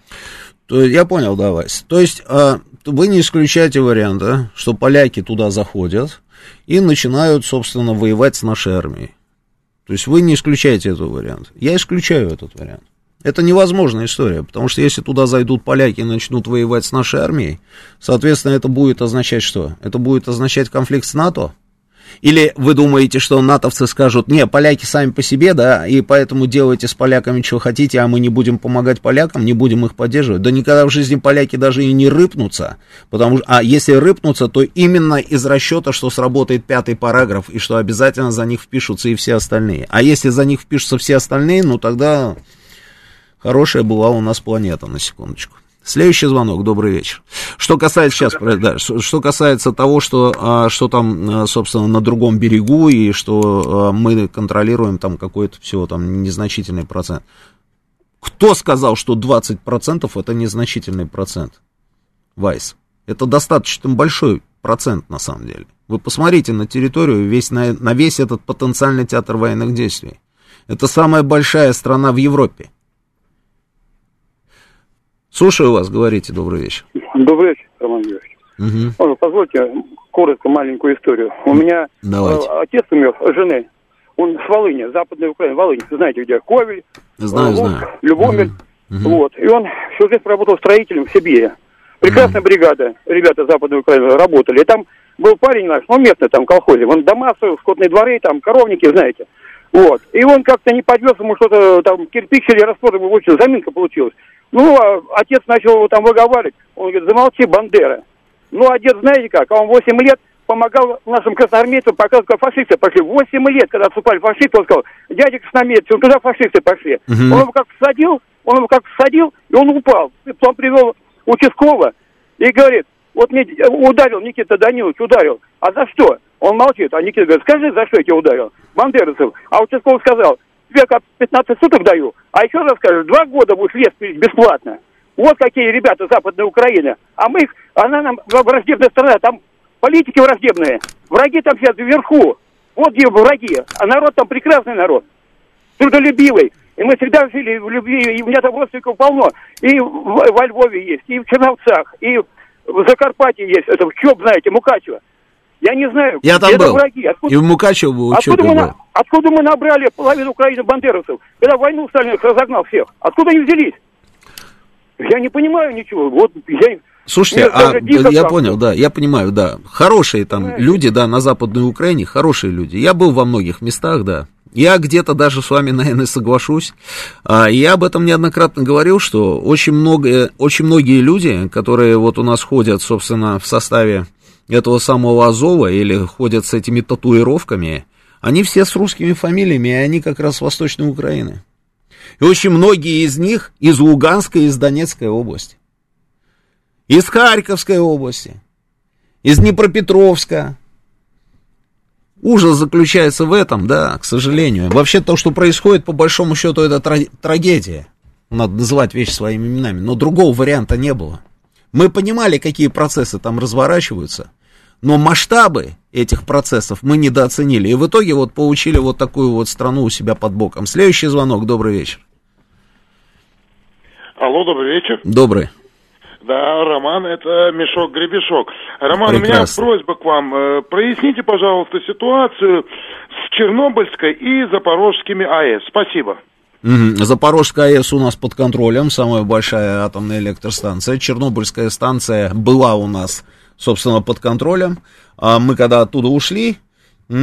Я понял, да, Вась. То есть э, вы не исключаете варианта, что поляки туда заходят и начинают, собственно, воевать с нашей армией. То есть вы не исключаете этот вариант. Я исключаю этот вариант. Это невозможная история, потому что если туда зайдут поляки и начнут воевать с нашей армией, соответственно, это будет означать что? Это будет означать конфликт с НАТО, или вы думаете, что натовцы скажут, не, поляки сами по себе, да, и поэтому делайте с поляками, что хотите, а мы не будем помогать полякам, не будем их поддерживать. Да никогда в жизни поляки даже и не рыпнутся, потому что, а если рыпнутся, то именно из расчета, что сработает пятый параграф, и что обязательно за них впишутся и все остальные. А если за них впишутся все остальные, ну тогда хорошая была у нас планета, на секундочку. Следующий звонок, добрый вечер. Что касается сейчас, да, что касается того, что, а, что там, а, собственно, на другом берегу, и что а, мы контролируем там какой-то всего там незначительный процент. Кто сказал, что 20% это незначительный процент? Вайс. Это достаточно большой процент на самом деле. Вы посмотрите на территорию, весь, на, на весь этот потенциальный театр военных действий. Это самая большая страна в Европе. Слушаю вас, говорите, добрый вечер. Добрый вечер, Роман Георгиевич. Угу. Позвольте коротко маленькую историю. У меня Давайте. Э, отец умер, жены, он с Волыни, Западная Украина, Волынь, знаете где, Ковель, знаю, Лук, знаю. Любомель, угу. вот. И он всю жизнь работал строителем в Сибири. Прекрасная угу. бригада, ребята Западной Украины работали. И там был парень наш, ну местный там колхозе, он дома строил, скотные дворы, там коровники, знаете. Вот. И он как-то не подвез ему что-то, там, кирпич или раствор, ему очень заминка получилась. Ну, а отец начал его там выговаривать. Он говорит, замолчи, Бандера. Ну, дед, знаете как, он 8 лет помогал нашим красноармейцам показывать, как фашисты пошли. 8 лет, когда отступали фашисты, он сказал, дядя красноармейцы, он туда фашисты пошли. Угу. Он его как садил, он его как садил, и он упал. И потом привел участкового и говорит, вот мне ударил Никита Данилович, ударил. А за что? Он молчит. А Никита говорит, скажи, за что я тебя ударил? Бандеровцев. А участковый сказал, тебе как 15 суток даю, а еще раз скажешь, два года будешь лес пилить бесплатно. Вот какие ребята Западной Украины. А мы их, она нам враждебная страна, там политики враждебные. Враги там сидят вверху. Вот где враги. А народ там прекрасный народ. Трудолюбивый. И мы всегда жили в любви, и у меня там родственников полно. И во Львове есть, и в Черновцах, и в Закарпатье есть, это в Чоп, знаете, Мукачево. Я не знаю. Я там был. Враги. Откуда, и в Мукачево был. Откуда мы, на, откуда мы набрали половину Украины бандеровцев? Когда войну Сталин разогнал всех. Откуда они взялись? Я не понимаю ничего. Вот я... Слушайте, а, я понял, да, я понимаю, да. Хорошие там Понимаете? люди, да, на Западной Украине, хорошие люди. Я был во многих местах, да. Я где-то даже с вами, наверное, соглашусь. А, я об этом неоднократно говорил, что очень, много, очень многие люди, которые вот у нас ходят, собственно, в составе этого самого Азова или ходят с этими татуировками, они все с русскими фамилиями, и они как раз с Восточной Украины. И очень многие из них из Луганской, из Донецкой области. Из Харьковской области. Из Днепропетровска. Ужас заключается в этом, да, к сожалению. Вообще то, что происходит, по большому счету, это трагедия. Надо называть вещи своими именами. Но другого варианта не было. Мы понимали, какие процессы там разворачиваются но масштабы этих процессов мы недооценили. И в итоге вот получили вот такую вот страну у себя под боком. Следующий звонок, добрый вечер. Алло, добрый вечер. Добрый. Да, Роман, это Мешок Гребешок. Роман, Прекрасно. у меня просьба к вам. Э, проясните, пожалуйста, ситуацию с Чернобыльской и Запорожскими АЭС. Спасибо. Угу. Запорожская АЭС у нас под контролем, самая большая атомная электростанция. Чернобыльская станция была у нас, собственно, под контролем. А мы когда оттуда ушли, те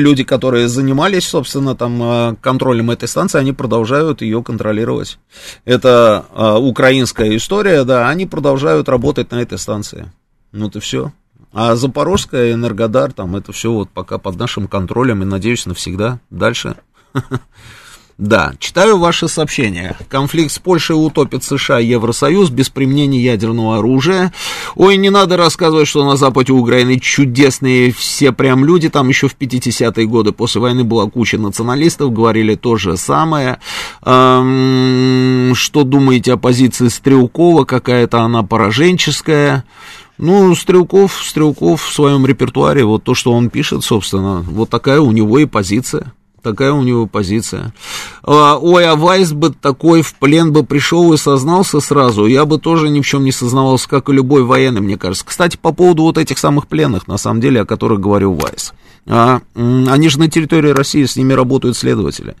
люди, которые занимались, собственно, там а, контролем этой станции, они продолжают ее контролировать. Это а, украинская история, да, они продолжают работать на этой станции. Вот и все. А Запорожская, Энергодар, там это все вот пока под нашим контролем и, надеюсь, навсегда. Дальше Да, читаю ваше сообщение. Конфликт с Польшей утопит США и Евросоюз без применения ядерного оружия. Ой, не надо рассказывать, что на западе Украины чудесные все прям люди. Там еще в 50-е годы после войны была куча националистов, говорили то же самое. Эм, что думаете о позиции Стрелкова? Какая-то она пораженческая. Ну, Стрелков, Стрелков в своем репертуаре, вот то, что он пишет, собственно, вот такая у него и позиция такая у него позиция. А, ой, а Вайс бы такой в плен бы пришел и сознался сразу, я бы тоже ни в чем не сознавался, как и любой военный, мне кажется. Кстати, по поводу вот этих самых пленных, на самом деле, о которых говорил Вайс. А, они же на территории России, с ними работают следователи.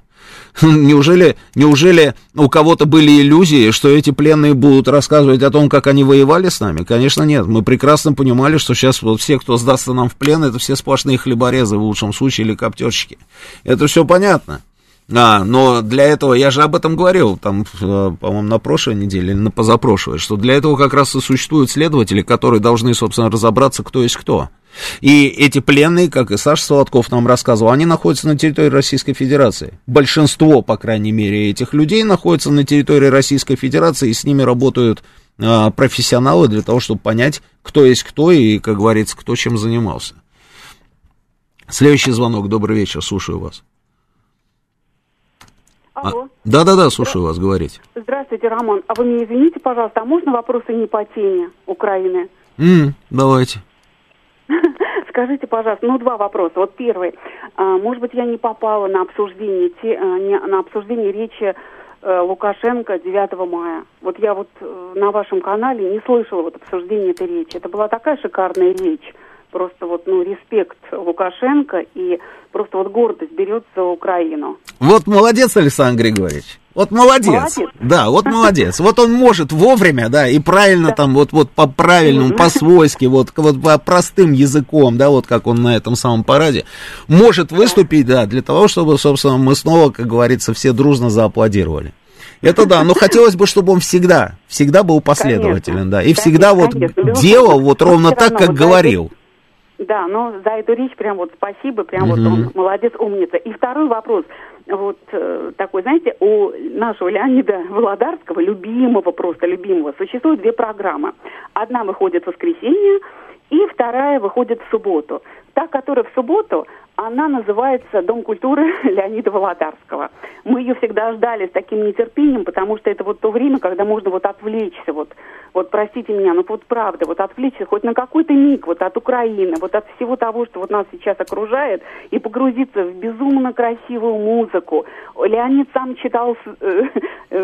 Неужели, неужели у кого-то были иллюзии, что эти пленные будут рассказывать о том, как они воевали с нами? Конечно, нет. Мы прекрасно понимали, что сейчас вот все, кто сдастся нам в плен, это все сплошные хлеборезы в лучшем случае или коптерщики. Это все понятно. А, но для этого, я же об этом говорил, там, э, по-моему, на прошлой неделе или на позапрошлой, что для этого как раз и существуют следователи, которые должны, собственно, разобраться, кто есть кто. И эти пленные, как и Саша Солодков нам рассказывал, они находятся на территории Российской Федерации. Большинство, по крайней мере, этих людей находятся на территории Российской Федерации, и с ними работают а, профессионалы для того, чтобы понять, кто есть кто и, как говорится, кто чем занимался. Следующий звонок. Добрый вечер, слушаю вас. Алло. Да-да-да, слушаю вас, говорить. Здравствуйте, Роман. А вы меня извините, пожалуйста, а можно вопросы не по теме Украины? Mm, давайте. Скажите, пожалуйста, ну два вопроса. Вот первый. А, может быть, я не попала на обсуждение, те, а, на обсуждение речи э, Лукашенко 9 мая. Вот я вот э, на вашем канале не слышала вот обсуждения этой речи. Это была такая шикарная речь. Просто вот, ну, респект Лукашенко и просто вот гордость берется за Украину. Вот молодец, Александр Григорьевич. Вот молодец. молодец. Да, вот молодец. Вот он может вовремя, да, и правильно да. там, вот, вот по правильному, по-свойски, вот, вот по простым языком, да, вот как он на этом самом параде, может выступить, да, для того, чтобы, собственно, мы снова, как говорится, все дружно зааплодировали. Это да, но хотелось бы, чтобы он всегда, всегда был последователен, конечно, да, и всегда конечно, вот конечно. делал вот ровно так, как говорил. Да, но за эту речь прям вот спасибо, прям угу. вот он молодец, умница. И второй вопрос вот э, такой, знаете, у нашего Леонида Володарского, любимого, просто любимого, существует две программы. Одна выходит в воскресенье, и вторая выходит в субботу. Та, которая в субботу, она называется «Дом культуры Леонида Володарского». Мы ее всегда ждали с таким нетерпением, потому что это вот то время, когда можно вот отвлечься, вот, вот простите меня, но вот правда, вот отвлечься хоть на какой-то миг вот от Украины, вот от всего того, что вот нас сейчас окружает, и погрузиться в безумно красивую музыку. Леонид сам читал... Э, э,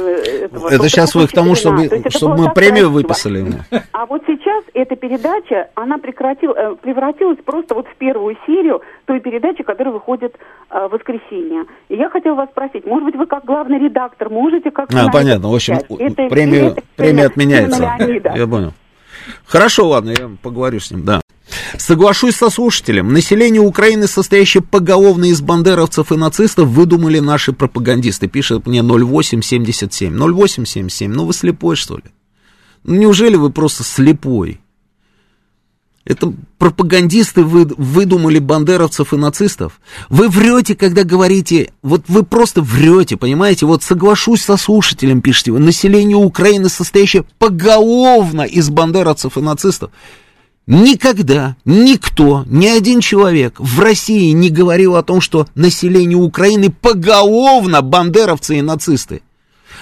этого, это сейчас вы к тому, чтобы, чтобы мы премию красиво. выписали. А вот сейчас эта передача, она прекратила, э, превратилась просто вот в первую серию той передачи, которая выходит э, в воскресенье. И я хотела вас спросить, может быть, вы как главный редактор можете как А, понятно, в общем, это, премию, это, премия отменяется. Я понял. Хорошо, ладно, я поговорю с ним, да. Соглашусь со слушателем. Население Украины, состоящее поголовно из бандеровцев и нацистов, выдумали наши пропагандисты. Пишет мне 0877. 0877, ну вы слепой, что ли? Ну, неужели вы просто слепой? Это пропагандисты вы, выдумали бандеровцев и нацистов. Вы врете, когда говорите, вот вы просто врете, понимаете? Вот соглашусь со слушателем, пишите вы, население Украины, состоящее поголовно из бандеровцев и нацистов. Никогда никто, ни один человек в России не говорил о том, что население Украины поголовно бандеровцы и нацисты.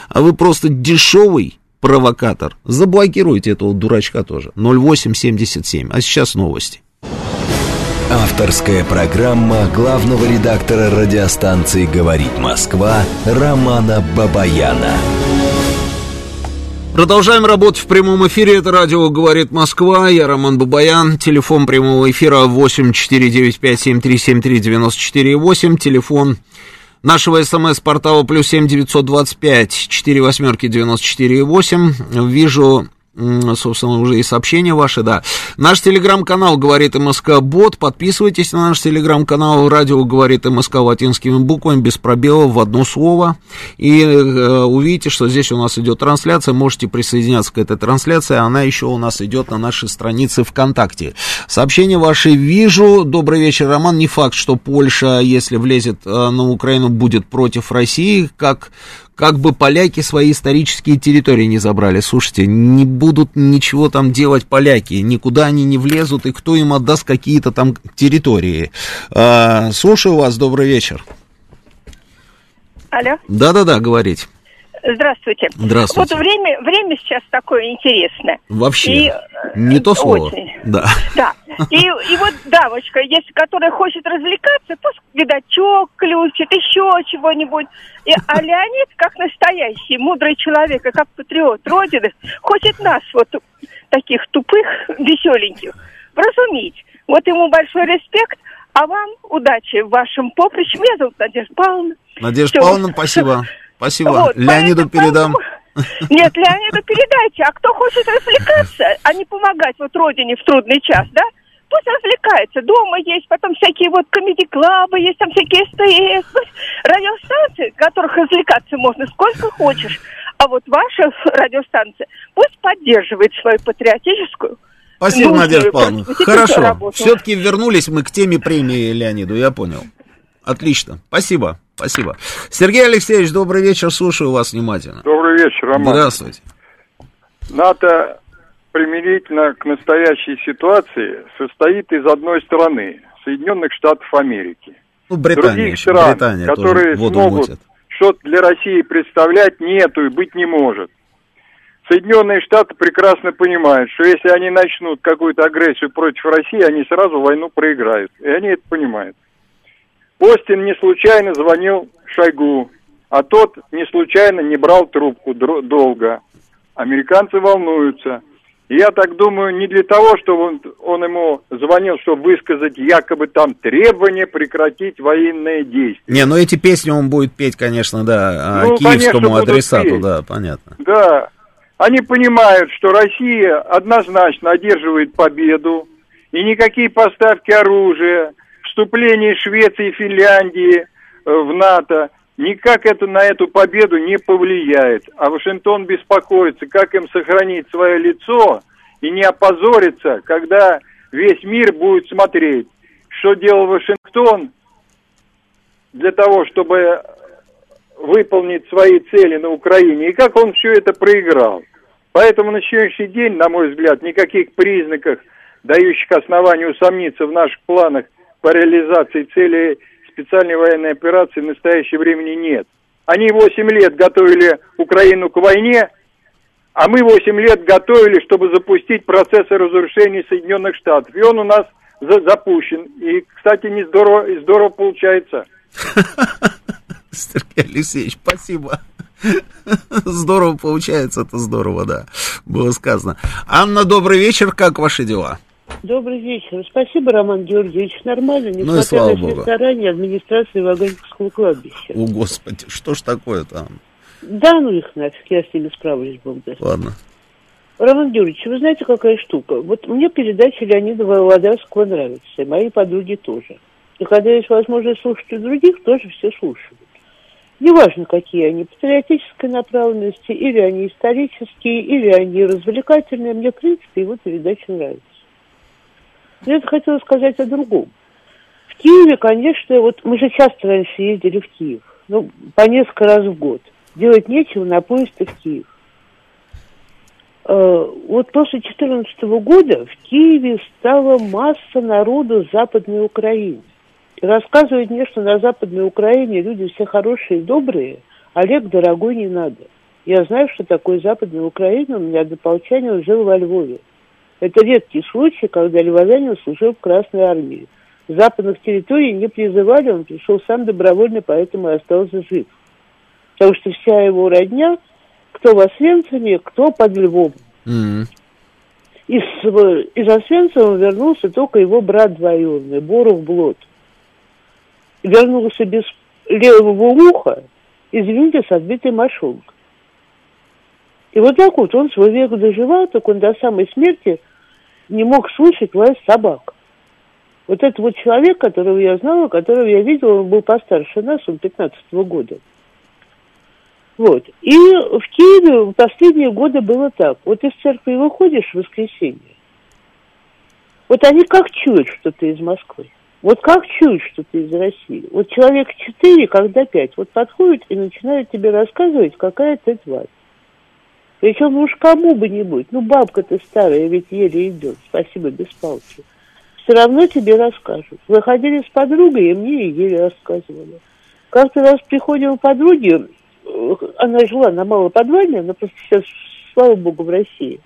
А вы просто дешевый провокатор. Заблокируйте этого дурачка тоже. 0877. А сейчас новости. Авторская программа главного редактора радиостанции «Говорит Москва» Романа Бабаяна. Продолжаем работать в прямом эфире. Это радио «Говорит Москва». Я Роман Бабаян. Телефон прямого эфира 8495-7373-94-8. Телефон нашего смс-портала плюс семь девятьсот двадцать пять четыре восьмерки девяносто четыре восемь. Вижу собственно, уже и сообщения ваши, да. Наш телеграм-канал «Говорит МСК Бот». Подписывайтесь на наш телеграм-канал «Радио говорит МСК» латинскими буквами, без пробелов, в одно слово. И э, увидите, что здесь у нас идет трансляция. Можете присоединяться к этой трансляции. Она еще у нас идет на нашей странице ВКонтакте. Сообщения ваши вижу. Добрый вечер, Роман. Не факт, что Польша, если влезет э, на Украину, будет против России, как как бы поляки свои исторические территории не забрали. Слушайте, не будут ничего там делать поляки, никуда они не влезут, и кто им отдаст какие-то там территории. А, слушаю вас, добрый вечер. Алло. Да-да-да, говорить. Здравствуйте. Здравствуйте. Вот время, время сейчас такое интересное. Вообще. И, не то слово. Очень. Да. Да. И, и вот дамочка, если которая хочет развлекаться, пусть, видать, включит, еще чего-нибудь. И, а Леонид, как настоящий мудрый человек, и как патриот Родины, хочет нас, вот таких тупых, веселеньких, вразумить. Вот ему большой респект, а вам удачи в вашем поприще. Меня зовут Надежда Павловна. Надежда. Павловна, спасибо. Спасибо. Вот, Леониду поэтому- передам. Нет, Леониду передайте. А кто хочет развлекаться, а не помогать вот родине в трудный час, да? Пусть развлекается. Дома есть, потом всякие вот комедий-клабы, есть там всякие СТС, ну, радиостанции, в которых развлекаться можно сколько хочешь. А вот ваша радиостанция пусть поддерживает свою патриотическую Спасибо, нужную Надежда Павловна. Хорошо. Все-таки вернулись мы к теме премии Леониду, я понял. Отлично. Спасибо. Спасибо. Сергей Алексеевич, добрый вечер. Слушаю вас внимательно. Добрый вечер, Роман. Здравствуйте. НАТО применительно к настоящей ситуации состоит из одной страны, Соединенных Штатов Америки. Ну, Британия Других еще. стран, Британия которые смогут что-то для России представлять, нету и быть не может. Соединенные Штаты прекрасно понимают, что если они начнут какую-то агрессию против России, они сразу войну проиграют. И они это понимают. Остин не случайно звонил Шойгу, а тот не случайно не брал трубку долго. Американцы волнуются. Я так думаю, не для того, чтобы он, он ему звонил, чтобы высказать якобы там требования прекратить военные действия. Не, ну эти песни он будет петь, конечно, да, а, Ну, конечно, киевскому будут адресату, петь. да, понятно. Да, они понимают, что Россия однозначно одерживает победу, и никакие поставки оружия, вступление Швеции и Финляндии э, в НАТО никак это на эту победу не повлияет. А Вашингтон беспокоится, как им сохранить свое лицо и не опозориться, когда весь мир будет смотреть, что делал Вашингтон для того, чтобы выполнить свои цели на Украине, и как он все это проиграл. Поэтому на сегодняшний день, на мой взгляд, никаких признаков, дающих основания усомниться в наших планах по реализации цели специальной военной операции в настоящее времени нет. Они 8 лет готовили Украину к войне, а мы 8 лет готовили, чтобы запустить процесс разрушения Соединенных Штатов. И он у нас за- запущен. И, кстати, не здорово, и здорово получается. Сергей Алексеевич, спасибо. Здорово получается, это здорово, да, было сказано. Анна, добрый вечер, как ваши дела? Добрый вечер. Спасибо, Роман Георгиевич. Нормально, Ну и слава на все богу. старания администрации Ваганьковского кладбища. О, Господи, что ж такое-то? Анна? Да, ну их нафиг, я с ними справлюсь, Бог даст. Ладно. Роман Георгиевич, вы знаете, какая штука? Вот мне передача Леонида Володарского нравится, и мои подруги тоже. И когда есть возможность слушать у других, тоже все слушают. Неважно, какие они, патриотической направленности, или они исторические, или они развлекательные, мне, в принципе, его передача нравится. Я хотела сказать о другом. В Киеве, конечно, вот мы же часто раньше ездили в Киев, ну, по несколько раз в год. Делать нечего, на поезд и в Киев. Э, Вот после 2014 года в Киеве стала масса народу Западной Украины. И рассказывают мне, что на Западной Украине люди все хорошие и добрые, Олег, дорогой, не надо. Я знаю, что такое Западная Украина, у меня однополчанин жил во Львове. Это редкий случай, когда львовянин служил в Красной Армии. С западных территорий не призывали, он пришел сам добровольно, поэтому и остался жив. Потому что вся его родня, кто в Освенциме, кто под Львом. М. Из, из Освенцима вернулся только его брат двоюродный, Боров Блот. Вернулся без левого уха, извините, с отбитой мошонкой. И вот так вот он свой век доживал, так он до самой смерти не мог слышать лай собак. Вот это вот человек, которого я знала, которого я видела, он был постарше нас, он 15 -го года. Вот. И в Киеве в последние годы было так. Вот из церкви выходишь в воскресенье, вот они как чуют, что ты из Москвы. Вот как чуют, что ты из России. Вот человек четыре, когда пять, вот подходит и начинает тебе рассказывать, какая ты тварь. Причем уж кому бы не быть. Ну, бабка ты старая, ведь еле идет. Спасибо, без палки. Все равно тебе расскажут. Выходили с подругой, и мне и еле рассказывали. Как-то раз приходила подруги, э, она жила на малоподвальной, она просто сейчас, слава богу, в России.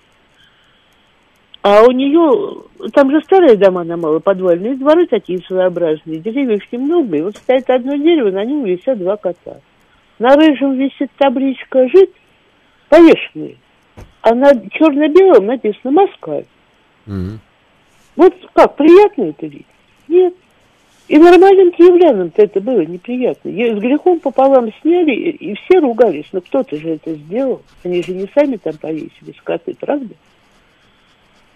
А у нее, там же старые дома на малоподвальные, дворы такие своеобразные, деревьев немного, и вот стоит одно дерево, на нем висят два кота. На рыжем висит табличка «Жить», повешенный. А на черно-белом написано «Москва». Mm-hmm. Вот как, приятно это видеть? Нет. И нормальным киевлянам-то это было неприятно. Я с грехом пополам сняли, и все ругались. Но кто-то же это сделал. Они же не сами там повесились, коты, правда?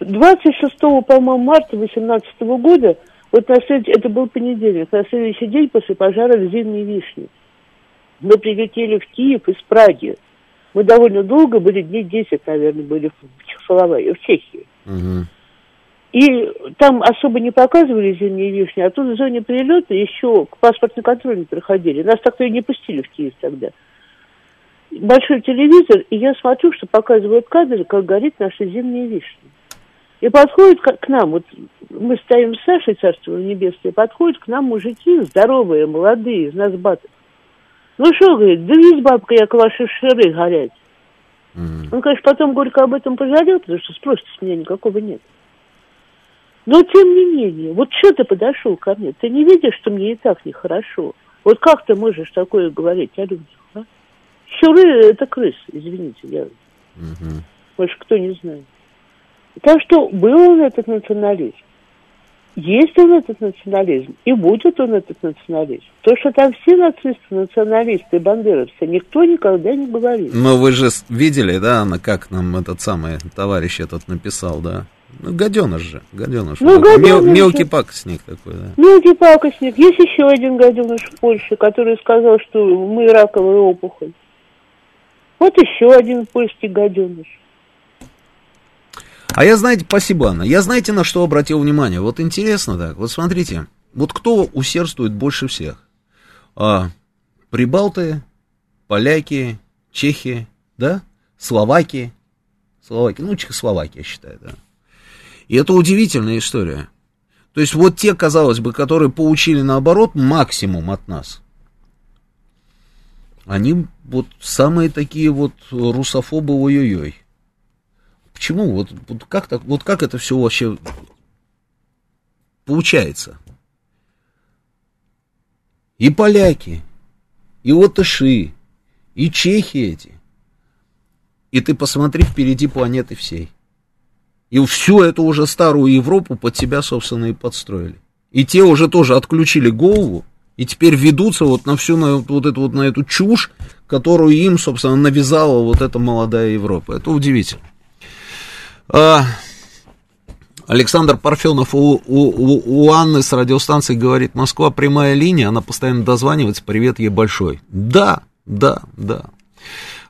26, по-моему, марта 2018 года, вот на следующий, это был понедельник, на следующий день после пожара в Зимней Вишне. Мы прилетели в Киев из Праги. Мы довольно долго были, дней 10, наверное, были в Чехословакии, в Чехии. Угу. И там особо не показывали зимние вишни, а тут в зоне прилета еще к паспортной контроль не проходили. Нас так-то и не пустили в Киев тогда. Большой телевизор, и я смотрю, что показывают кадры, как горит наша зимняя вишня. И подходит к нам, вот мы стоим с Сашей, Царство Небесное, подходят к нам мужики здоровые, молодые, из нас батов. Ну что, говорит, с бабкой я к вашей шеры горять. Mm-hmm. Он, конечно, потом горько об этом пожалел, потому что спроса с меня никакого нет. Но тем не менее, вот что ты подошел ко мне? Ты не видишь, что мне и так нехорошо? Вот как ты можешь такое говорить о людях, а? Щуры – это крысы, извините, я... Угу. Больше кто не знает. Так что был он этот национализм. Есть он этот национализм, и будет он этот национализм. То, что там все нацисты, националисты, бандеровцы, никто никогда не говорит. Но вы же видели, да, как нам этот самый товарищ этот написал, да? Ну, гаденыш же, гаденыш. Ну, гаденыш Мел, мелкий пакостник такой, да. Мелкий пакостник. Есть еще один гаденыш в Польше, который сказал, что мы раковая опухоль. Вот еще один польский гаденыш. А я, знаете, спасибо, Анна, я знаете, на что обратил внимание? Вот интересно так, вот смотрите, вот кто усердствует больше всех? А, прибалты, поляки, чехи, да? Словаки, Словаки, ну, Чехословакия, считаю, да. И это удивительная история. То есть вот те, казалось бы, которые получили наоборот максимум от нас, они вот самые такие вот русофобы, ой-ой-ой. Почему? Вот, вот, как, так, вот как это все вообще получается? И поляки, и латыши, и чехи эти. И ты посмотри впереди планеты всей. И всю эту уже старую Европу под себя, собственно, и подстроили. И те уже тоже отключили голову, и теперь ведутся вот на всю на, вот эту вот на эту чушь, которую им, собственно, навязала вот эта молодая Европа. Это удивительно. А, Александр Парфенов у, у, у Анны с радиостанции говорит, Москва прямая линия, она постоянно дозванивается, привет ей большой. Да, да, да.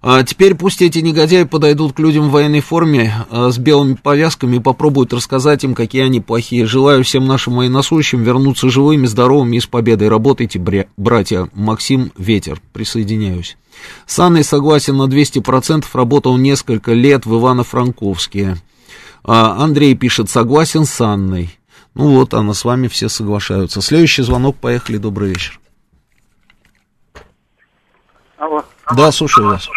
А теперь пусть эти негодяи подойдут к людям в военной форме а, с белыми повязками и попробуют рассказать им, какие они плохие. Желаю всем нашим военнослужащим вернуться живыми, здоровыми и с победой. Работайте, братья. Максим Ветер. Присоединяюсь. С Анной согласен на 200%, работал несколько лет в Ивано-Франковске. А Андрей пишет, согласен с Анной. Ну вот, Анна, с вами все соглашаются. Следующий звонок, поехали, добрый вечер. Алло. Да, слушаю вас.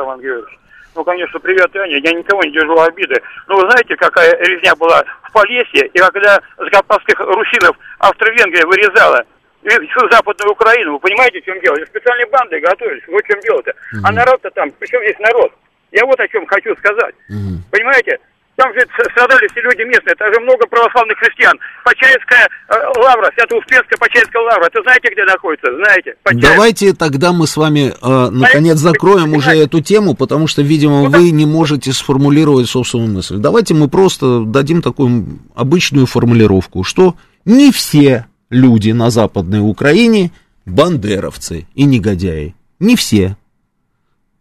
Роман Георгиевич. Ну, конечно, привет, Аня. Я никого не держу обиды. Но вы знаете, какая резня была в Полесье, и когда закавказских русинов Австро-Венгрия вырезала всю Западную Украину, вы понимаете, в чем дело? Специальные банды готовились, вот в чем дело-то. Mm-hmm. А народ-то там, причем здесь народ? Я вот о чем хочу сказать. Mm-hmm. Понимаете, там же страдали все люди местные, там же много православных христиан. Почаевская э, лавра, Свято-Успенская Почаевская лавра, это знаете, где находится? Знаете? Почаев. Давайте тогда мы с вами, э, наконец, закроем уже эту тему, потому что, видимо, ну, вы не можете сформулировать собственную мысль. Давайте мы просто дадим такую обычную формулировку, что не все люди на Западной Украине бандеровцы и негодяи. Не все.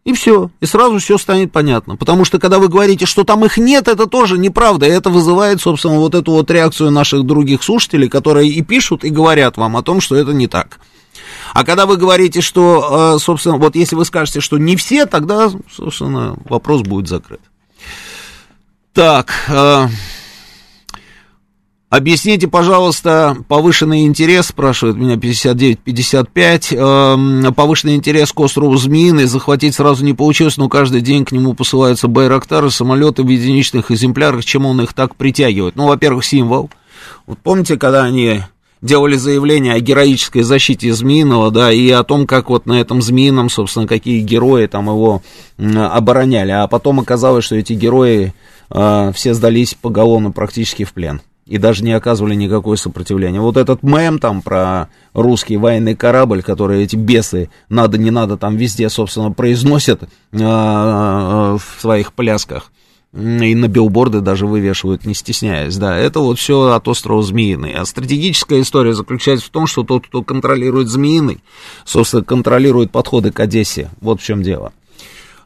И все. И сразу все станет понятно. Потому что, когда вы говорите, что там их нет, это тоже неправда. И это вызывает, собственно, вот эту вот реакцию наших других слушателей, которые и пишут, и говорят вам о том, что это не так. А когда вы говорите, что, э, собственно, вот если вы скажете, что не все, тогда, собственно, вопрос будет закрыт. Так, э, Объясните, пожалуйста, повышенный интерес, спрашивает меня 59-55, э, повышенный интерес к острову Змеиный, захватить сразу не получилось, но каждый день к нему посылаются байрактары, самолеты в единичных экземплярах, чем он их так притягивает? Ну, во-первых, символ. Вот помните, когда они делали заявление о героической защите Змеиного, да, и о том, как вот на этом Змеином, собственно, какие герои там его обороняли, а потом оказалось, что эти герои э, все сдались поголовно практически в плен и даже не оказывали никакое сопротивление. Вот этот мем там про русский военный корабль, который эти бесы надо, не надо там везде, собственно, произносят э, в своих плясках. И на билборды даже вывешивают, не стесняясь, да, это вот все от острова Змеиный. А стратегическая история заключается в том, что тот, кто контролирует Змеиный, собственно, контролирует подходы к Одессе. Вот в чем дело.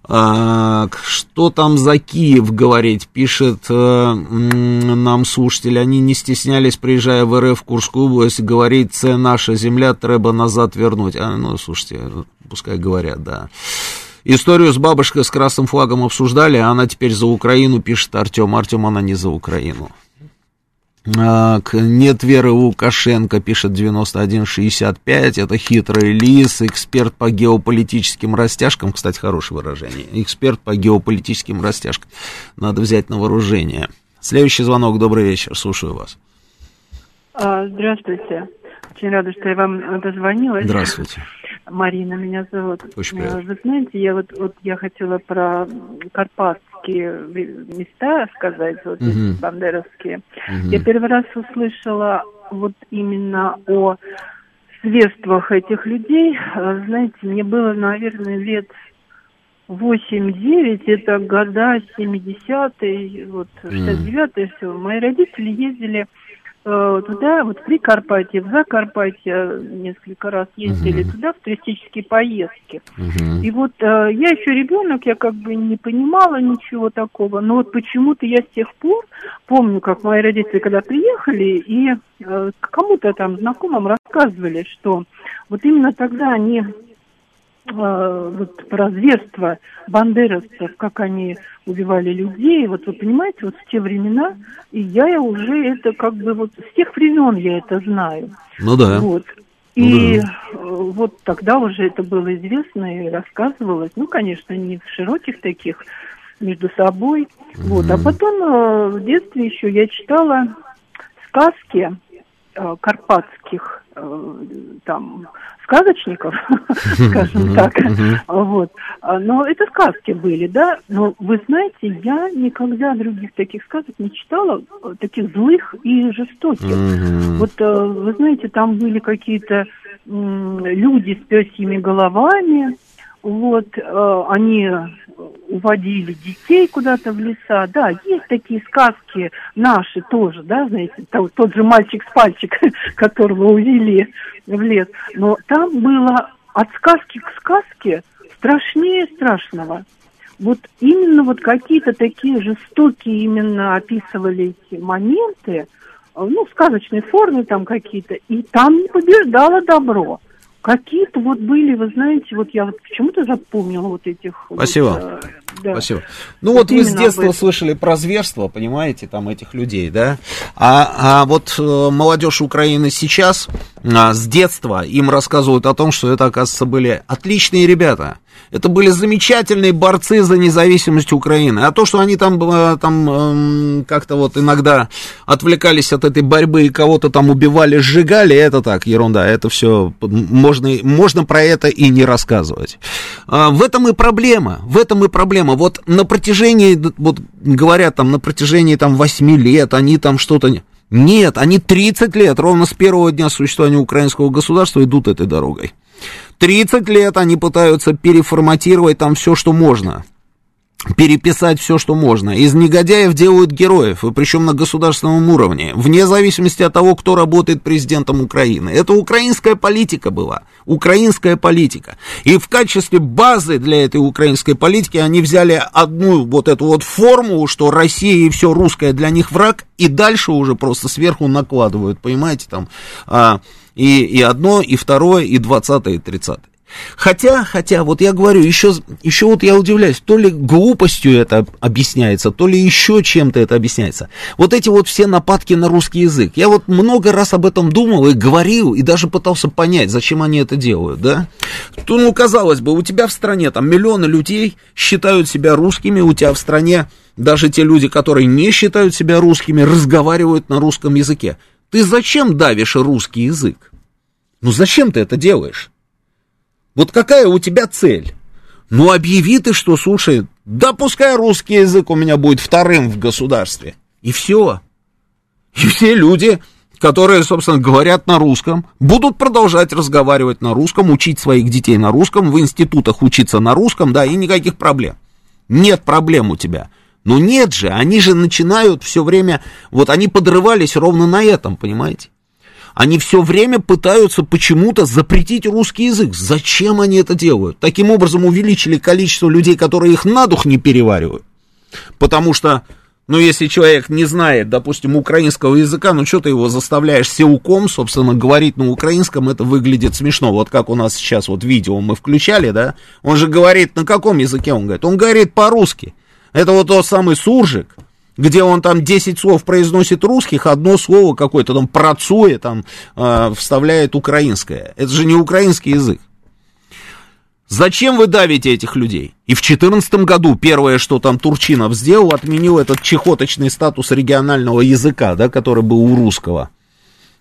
Что там за Киев говорить, пишет э, нам слушатель. Они не стеснялись, приезжая в РФ в Курскую область, говорить, це наша земля, треба назад вернуть. А, ну, слушайте, пускай говорят, да. Историю с бабушкой с красным флагом обсуждали, а она теперь за Украину, пишет Артем. Артем, она не за Украину. Нет веры Лукашенко, пишет 9165. Это хитрый лис, эксперт по геополитическим растяжкам. Кстати, хорошее выражение. Эксперт по геополитическим растяжкам. Надо взять на вооружение. Следующий звонок. Добрый вечер. Слушаю вас. А, здравствуйте. Очень рада, что я вам дозвонилась. Здравствуйте. Марина меня зовут. Очень приятно. Вы знаете, я вот, вот я хотела про карпатские места сказать, вот угу. эти бандеровские. Угу. Я первый раз услышала вот именно о средствах этих людей. Знаете, мне было, наверное, лет 8-9, это года 70-е, вот 69-е, все. Мои родители ездили Э, туда, вот в Прикарпатье, в Закарпатье несколько раз ездили uh-huh. туда в туристические поездки. Uh-huh. И вот э, я еще ребенок, я как бы не понимала ничего такого, но вот почему-то я с тех пор помню, как мои родители когда приехали и э, кому-то там знакомым рассказывали, что вот именно тогда они Э, вот про зверство бандеровцев, как они убивали людей, вот вы понимаете, вот в те времена, и я уже это как бы вот с тех времен я это знаю. Ну да. Вот. Ну и да. Э, вот тогда уже это было известно и рассказывалось, ну, конечно, не в широких таких между собой. Mm-hmm. Вот. А потом э, в детстве еще я читала сказки карпатских там сказочников, скажем так. Вот. А, но это сказки были, да. Но вы знаете, я никогда других таких сказок не читала, э, таких злых и жестоких. Вот э, вы знаете, там были какие-то люди с пёсьими головами, вот, э, они уводили детей куда-то в леса. Да, есть такие сказки наши тоже, да, знаете, тот, тот же мальчик с пальчик, которого увели в лес. Но там было от сказки к сказке страшнее страшного. Вот именно вот какие-то такие жестокие именно описывали эти моменты, ну, в сказочной форме там какие-то, и там не побеждало добро. Какие-то вот были, вы знаете, вот я вот почему-то запомнила вот этих... Спасибо. Вот, э, да. Спасибо. Ну вот, вот вы с детства слышали про зверство, понимаете, там этих людей, да? А, а вот э, молодежь Украины сейчас, а, с детства им рассказывают о том, что это, оказывается, были отличные ребята. Это были замечательные борцы за независимость Украины. А то, что они там, э, там эм, как-то вот иногда отвлекались от этой борьбы и кого-то там убивали, сжигали, это так, ерунда. Это все, можно, можно про это и не рассказывать. А, в этом и проблема, в этом и проблема. Вот на протяжении, вот говорят там, на протяжении там 8 лет они там что-то... Нет, они 30 лет, ровно с первого дня существования украинского государства идут этой дорогой. 30 лет они пытаются переформатировать там все, что можно переписать все, что можно. Из негодяев делают героев, и причем на государственном уровне, вне зависимости от того, кто работает президентом Украины. Это украинская политика была, украинская политика. И в качестве базы для этой украинской политики они взяли одну вот эту вот формулу, что Россия и все русское для них враг, и дальше уже просто сверху накладывают, понимаете, там, а, и, и одно, и второе, и двадцатое, и тридцатое. Хотя, хотя, вот я говорю, еще, еще вот я удивляюсь, то ли глупостью это объясняется, то ли еще чем-то это объясняется. Вот эти вот все нападки на русский язык. Я вот много раз об этом думал и говорил, и даже пытался понять, зачем они это делают, да? То, ну, казалось бы, у тебя в стране там миллионы людей считают себя русскими, у тебя в стране даже те люди, которые не считают себя русскими, разговаривают на русском языке. Ты зачем давишь русский язык? Ну, зачем ты это делаешь? Вот какая у тебя цель? Ну, объяви ты, что, слушай, да пускай русский язык у меня будет вторым в государстве. И все. И все люди, которые, собственно, говорят на русском, будут продолжать разговаривать на русском, учить своих детей на русском, в институтах учиться на русском, да, и никаких проблем. Нет проблем у тебя. Но нет же, они же начинают все время, вот они подрывались ровно на этом, понимаете? Они все время пытаются почему-то запретить русский язык. Зачем они это делают? Таким образом увеличили количество людей, которые их на дух не переваривают. Потому что, ну, если человек не знает, допустим, украинского языка, ну, что ты его заставляешь сеуком, собственно, говорить на украинском, это выглядит смешно. Вот как у нас сейчас вот видео мы включали, да, он же говорит, на каком языке он говорит? Он говорит по-русски. Это вот тот самый суржик, где он там 10 слов произносит русских, одно слово какое-то там працуя, там э, вставляет украинское. Это же не украинский язык. Зачем вы давите этих людей? И в 2014 году первое, что там Турчинов сделал, отменил этот чехоточный статус регионального языка, да, который был у русского.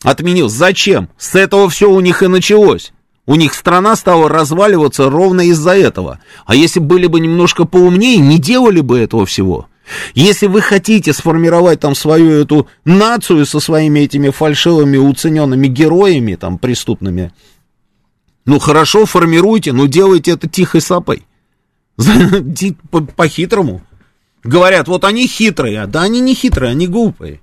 Отменил. Зачем? С этого все у них и началось. У них страна стала разваливаться ровно из-за этого. А если были бы немножко поумнее, не делали бы этого всего. Если вы хотите сформировать там свою эту нацию со своими этими фальшивыми уцененными героями там преступными, ну хорошо, формируйте, но делайте это тихой сапой. По-хитрому. Говорят, вот они хитрые, да они не хитрые, они глупые.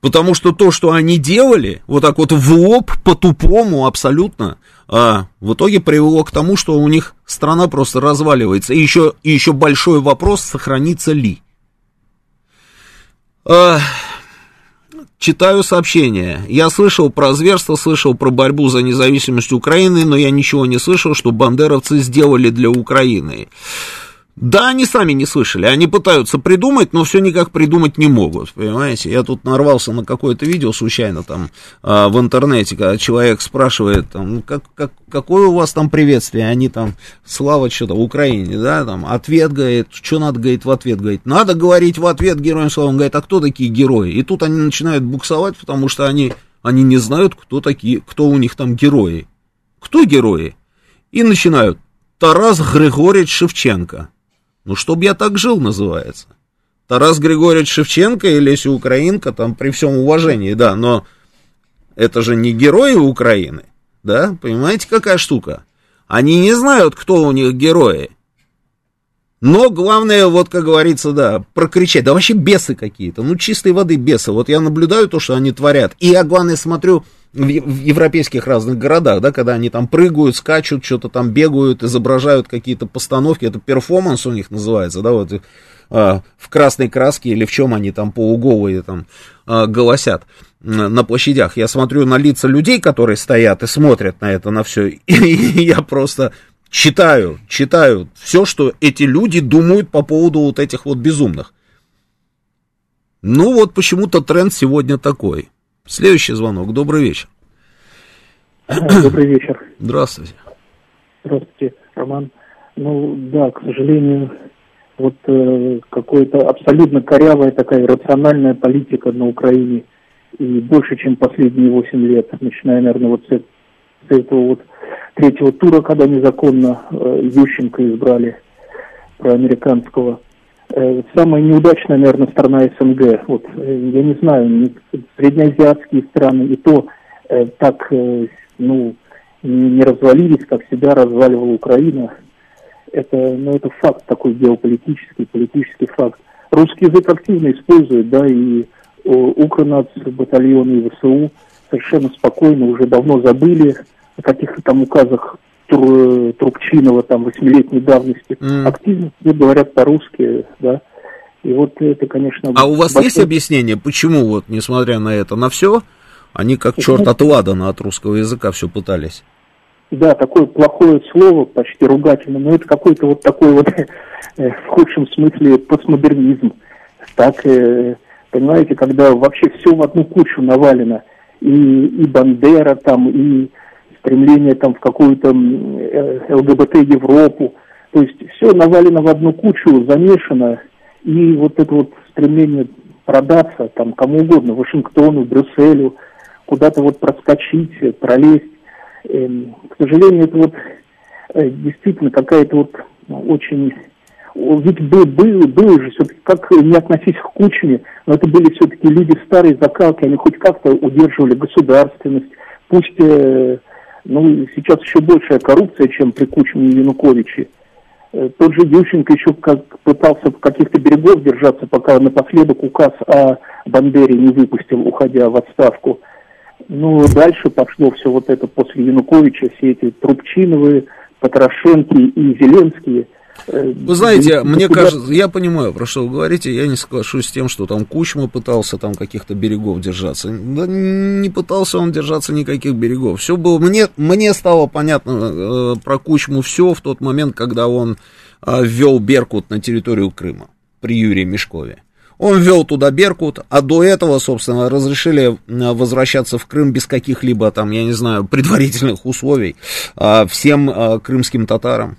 Потому что то, что они делали, вот так вот в лоб, по-тупому абсолютно, а, в итоге привело к тому, что у них страна просто разваливается. И еще, и еще большой вопрос, сохранится ли. А, читаю сообщение. Я слышал про зверство, слышал про борьбу за независимость Украины, но я ничего не слышал, что бандеровцы сделали для Украины. Да, они сами не слышали, они пытаются придумать, но все никак придумать не могут, понимаете? Я тут нарвался на какое-то видео случайно там а, в интернете, когда человек спрашивает, там, ну, как, как, какое у вас там приветствие, они там, слава что-то в Украине, да, там, ответ, говорит, что надо, говорит, в ответ, говорит, надо говорить в ответ героям слава, он говорит, а кто такие герои? И тут они начинают буксовать, потому что они, они не знают, кто такие, кто у них там герои. Кто герои? И начинают, Тарас Григорьевич Шевченко. Ну, чтоб я так жил, называется. Тарас Григорьевич Шевченко и Леся Украинка, там, при всем уважении, да, но это же не герои Украины, да, понимаете, какая штука? Они не знают, кто у них герои. Но главное, вот как говорится, да, прокричать. Да вообще бесы какие-то, ну чистой воды бесы. Вот я наблюдаю то, что они творят. И я, главное, смотрю в, европейских разных городах, да, когда они там прыгают, скачут, что-то там бегают, изображают какие-то постановки. Это перформанс у них называется, да, вот а, в красной краске или в чем они там полуголые там а, голосят на площадях. Я смотрю на лица людей, которые стоят и смотрят на это, на все, и, и я просто читаю, читаю все, что эти люди думают по поводу вот этих вот безумных. Ну вот почему-то тренд сегодня такой. Следующий звонок. Добрый вечер. Добрый вечер. Здравствуйте. Здравствуйте, Роман. Ну да, к сожалению, вот э, какая-то абсолютно корявая такая рациональная политика на Украине и больше, чем последние 8 лет, начиная, наверное, вот с, с этого вот третьего тура, когда незаконно э, Ющенко избрали проамериканского. Э, самая неудачная, наверное, страна СНГ. Вот, э, я не знаю, среднеазиатские страны и то э, так, ну, не, развалились, как себя разваливала Украина. Это, ну, это факт такой геополитический, политический факт. Русский язык активно используют, да, и Укрнац, батальоны и ВСУ совершенно спокойно уже давно забыли о каких-то там указах Тру, Трубчинова там восьмилетней давности. Mm. Активно говорят по-русски, да. И вот это, конечно... А у вас большой... есть объяснение, почему вот, несмотря на это, на все, они как черт от ладана от русского языка все пытались? Да, такое плохое слово, почти ругательное, но это какой-то вот такой вот, э, в худшем смысле, постмодернизм. Так, э, понимаете, когда вообще все в одну кучу навалено, и, и Бандера там, и стремление там в какую-то э, ЛГБТ Европу, то есть все навалено в одну кучу, замешано, и вот это вот стремление продаться там кому угодно, Вашингтону, Брюсселю, куда-то вот проскочить, пролезть. Эм, к сожалению, это вот э, действительно какая-то вот очень ведь был, был, был же все-таки, как не относись к Кучме, но это были все-таки люди старой закалки, они хоть как-то удерживали государственность, пусть, э, ну, сейчас еще большая коррупция, чем при Кучме и Януковиче. Э, тот же Ющенко еще как пытался в каких-то берегов держаться, пока напоследок указ о Бандере не выпустил, уходя в отставку. Ну, дальше пошло все вот это после Януковича, все эти Трубчиновые, Потрошенки и Зеленские – вы знаете, мне кажется, я понимаю, про что вы говорите, я не соглашусь с тем, что там Кучма пытался там каких-то берегов держаться. Да не пытался он держаться никаких берегов. Все было, мне, мне стало понятно э, про Кучму все в тот момент, когда он э, ввел Беркут на территорию Крыма при Юрии Мешкове. Он ввел туда Беркут, а до этого, собственно, разрешили э, возвращаться в Крым без каких-либо там, я не знаю, предварительных условий э, всем э, крымским татарам.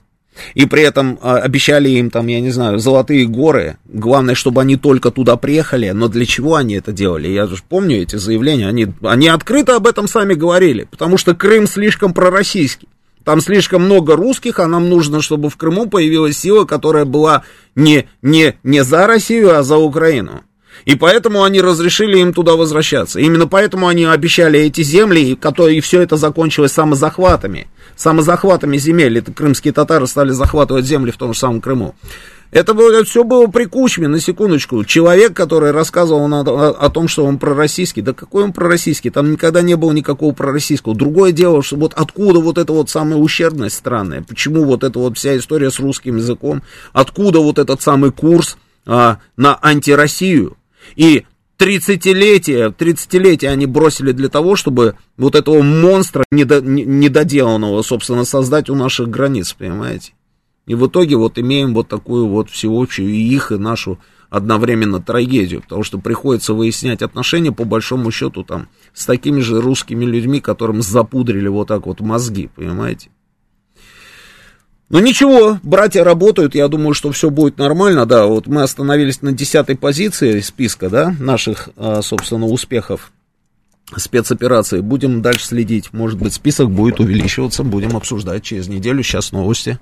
И при этом а, обещали им там, я не знаю, золотые горы. Главное, чтобы они только туда приехали. Но для чего они это делали? Я же помню эти заявления. Они, они открыто об этом сами говорили. Потому что Крым слишком пророссийский. Там слишком много русских, а нам нужно, чтобы в Крыму появилась сила, которая была не, не, не за Россию, а за Украину. И поэтому они разрешили им туда возвращаться. Именно поэтому они обещали эти земли, и, и все это закончилось самозахватами. Самозахватами земель. Это крымские татары стали захватывать земли в том же самом Крыму. Это, было, это все было при Кучме, на секундочку. Человек, который рассказывал на, о, о том, что он пророссийский. Да какой он пророссийский? Там никогда не было никакого пророссийского. Другое дело, что вот откуда вот эта вот самая ущербность странная? Почему вот эта вот вся история с русским языком? Откуда вот этот самый курс а, на антироссию? И 30-летие, 30-летие они бросили для того, чтобы вот этого монстра недо, недоделанного, собственно, создать у наших границ, понимаете? И в итоге вот имеем вот такую вот всеобщую и их, и нашу одновременно трагедию, потому что приходится выяснять отношения, по большому счету, там, с такими же русскими людьми, которым запудрили вот так вот мозги, понимаете? Ну ничего, братья работают, я думаю, что все будет нормально, да, вот мы остановились на десятой позиции списка, да, наших, а, собственно, успехов спецоперации. Будем дальше следить, может быть, список будет увеличиваться, будем обсуждать через неделю, сейчас новости.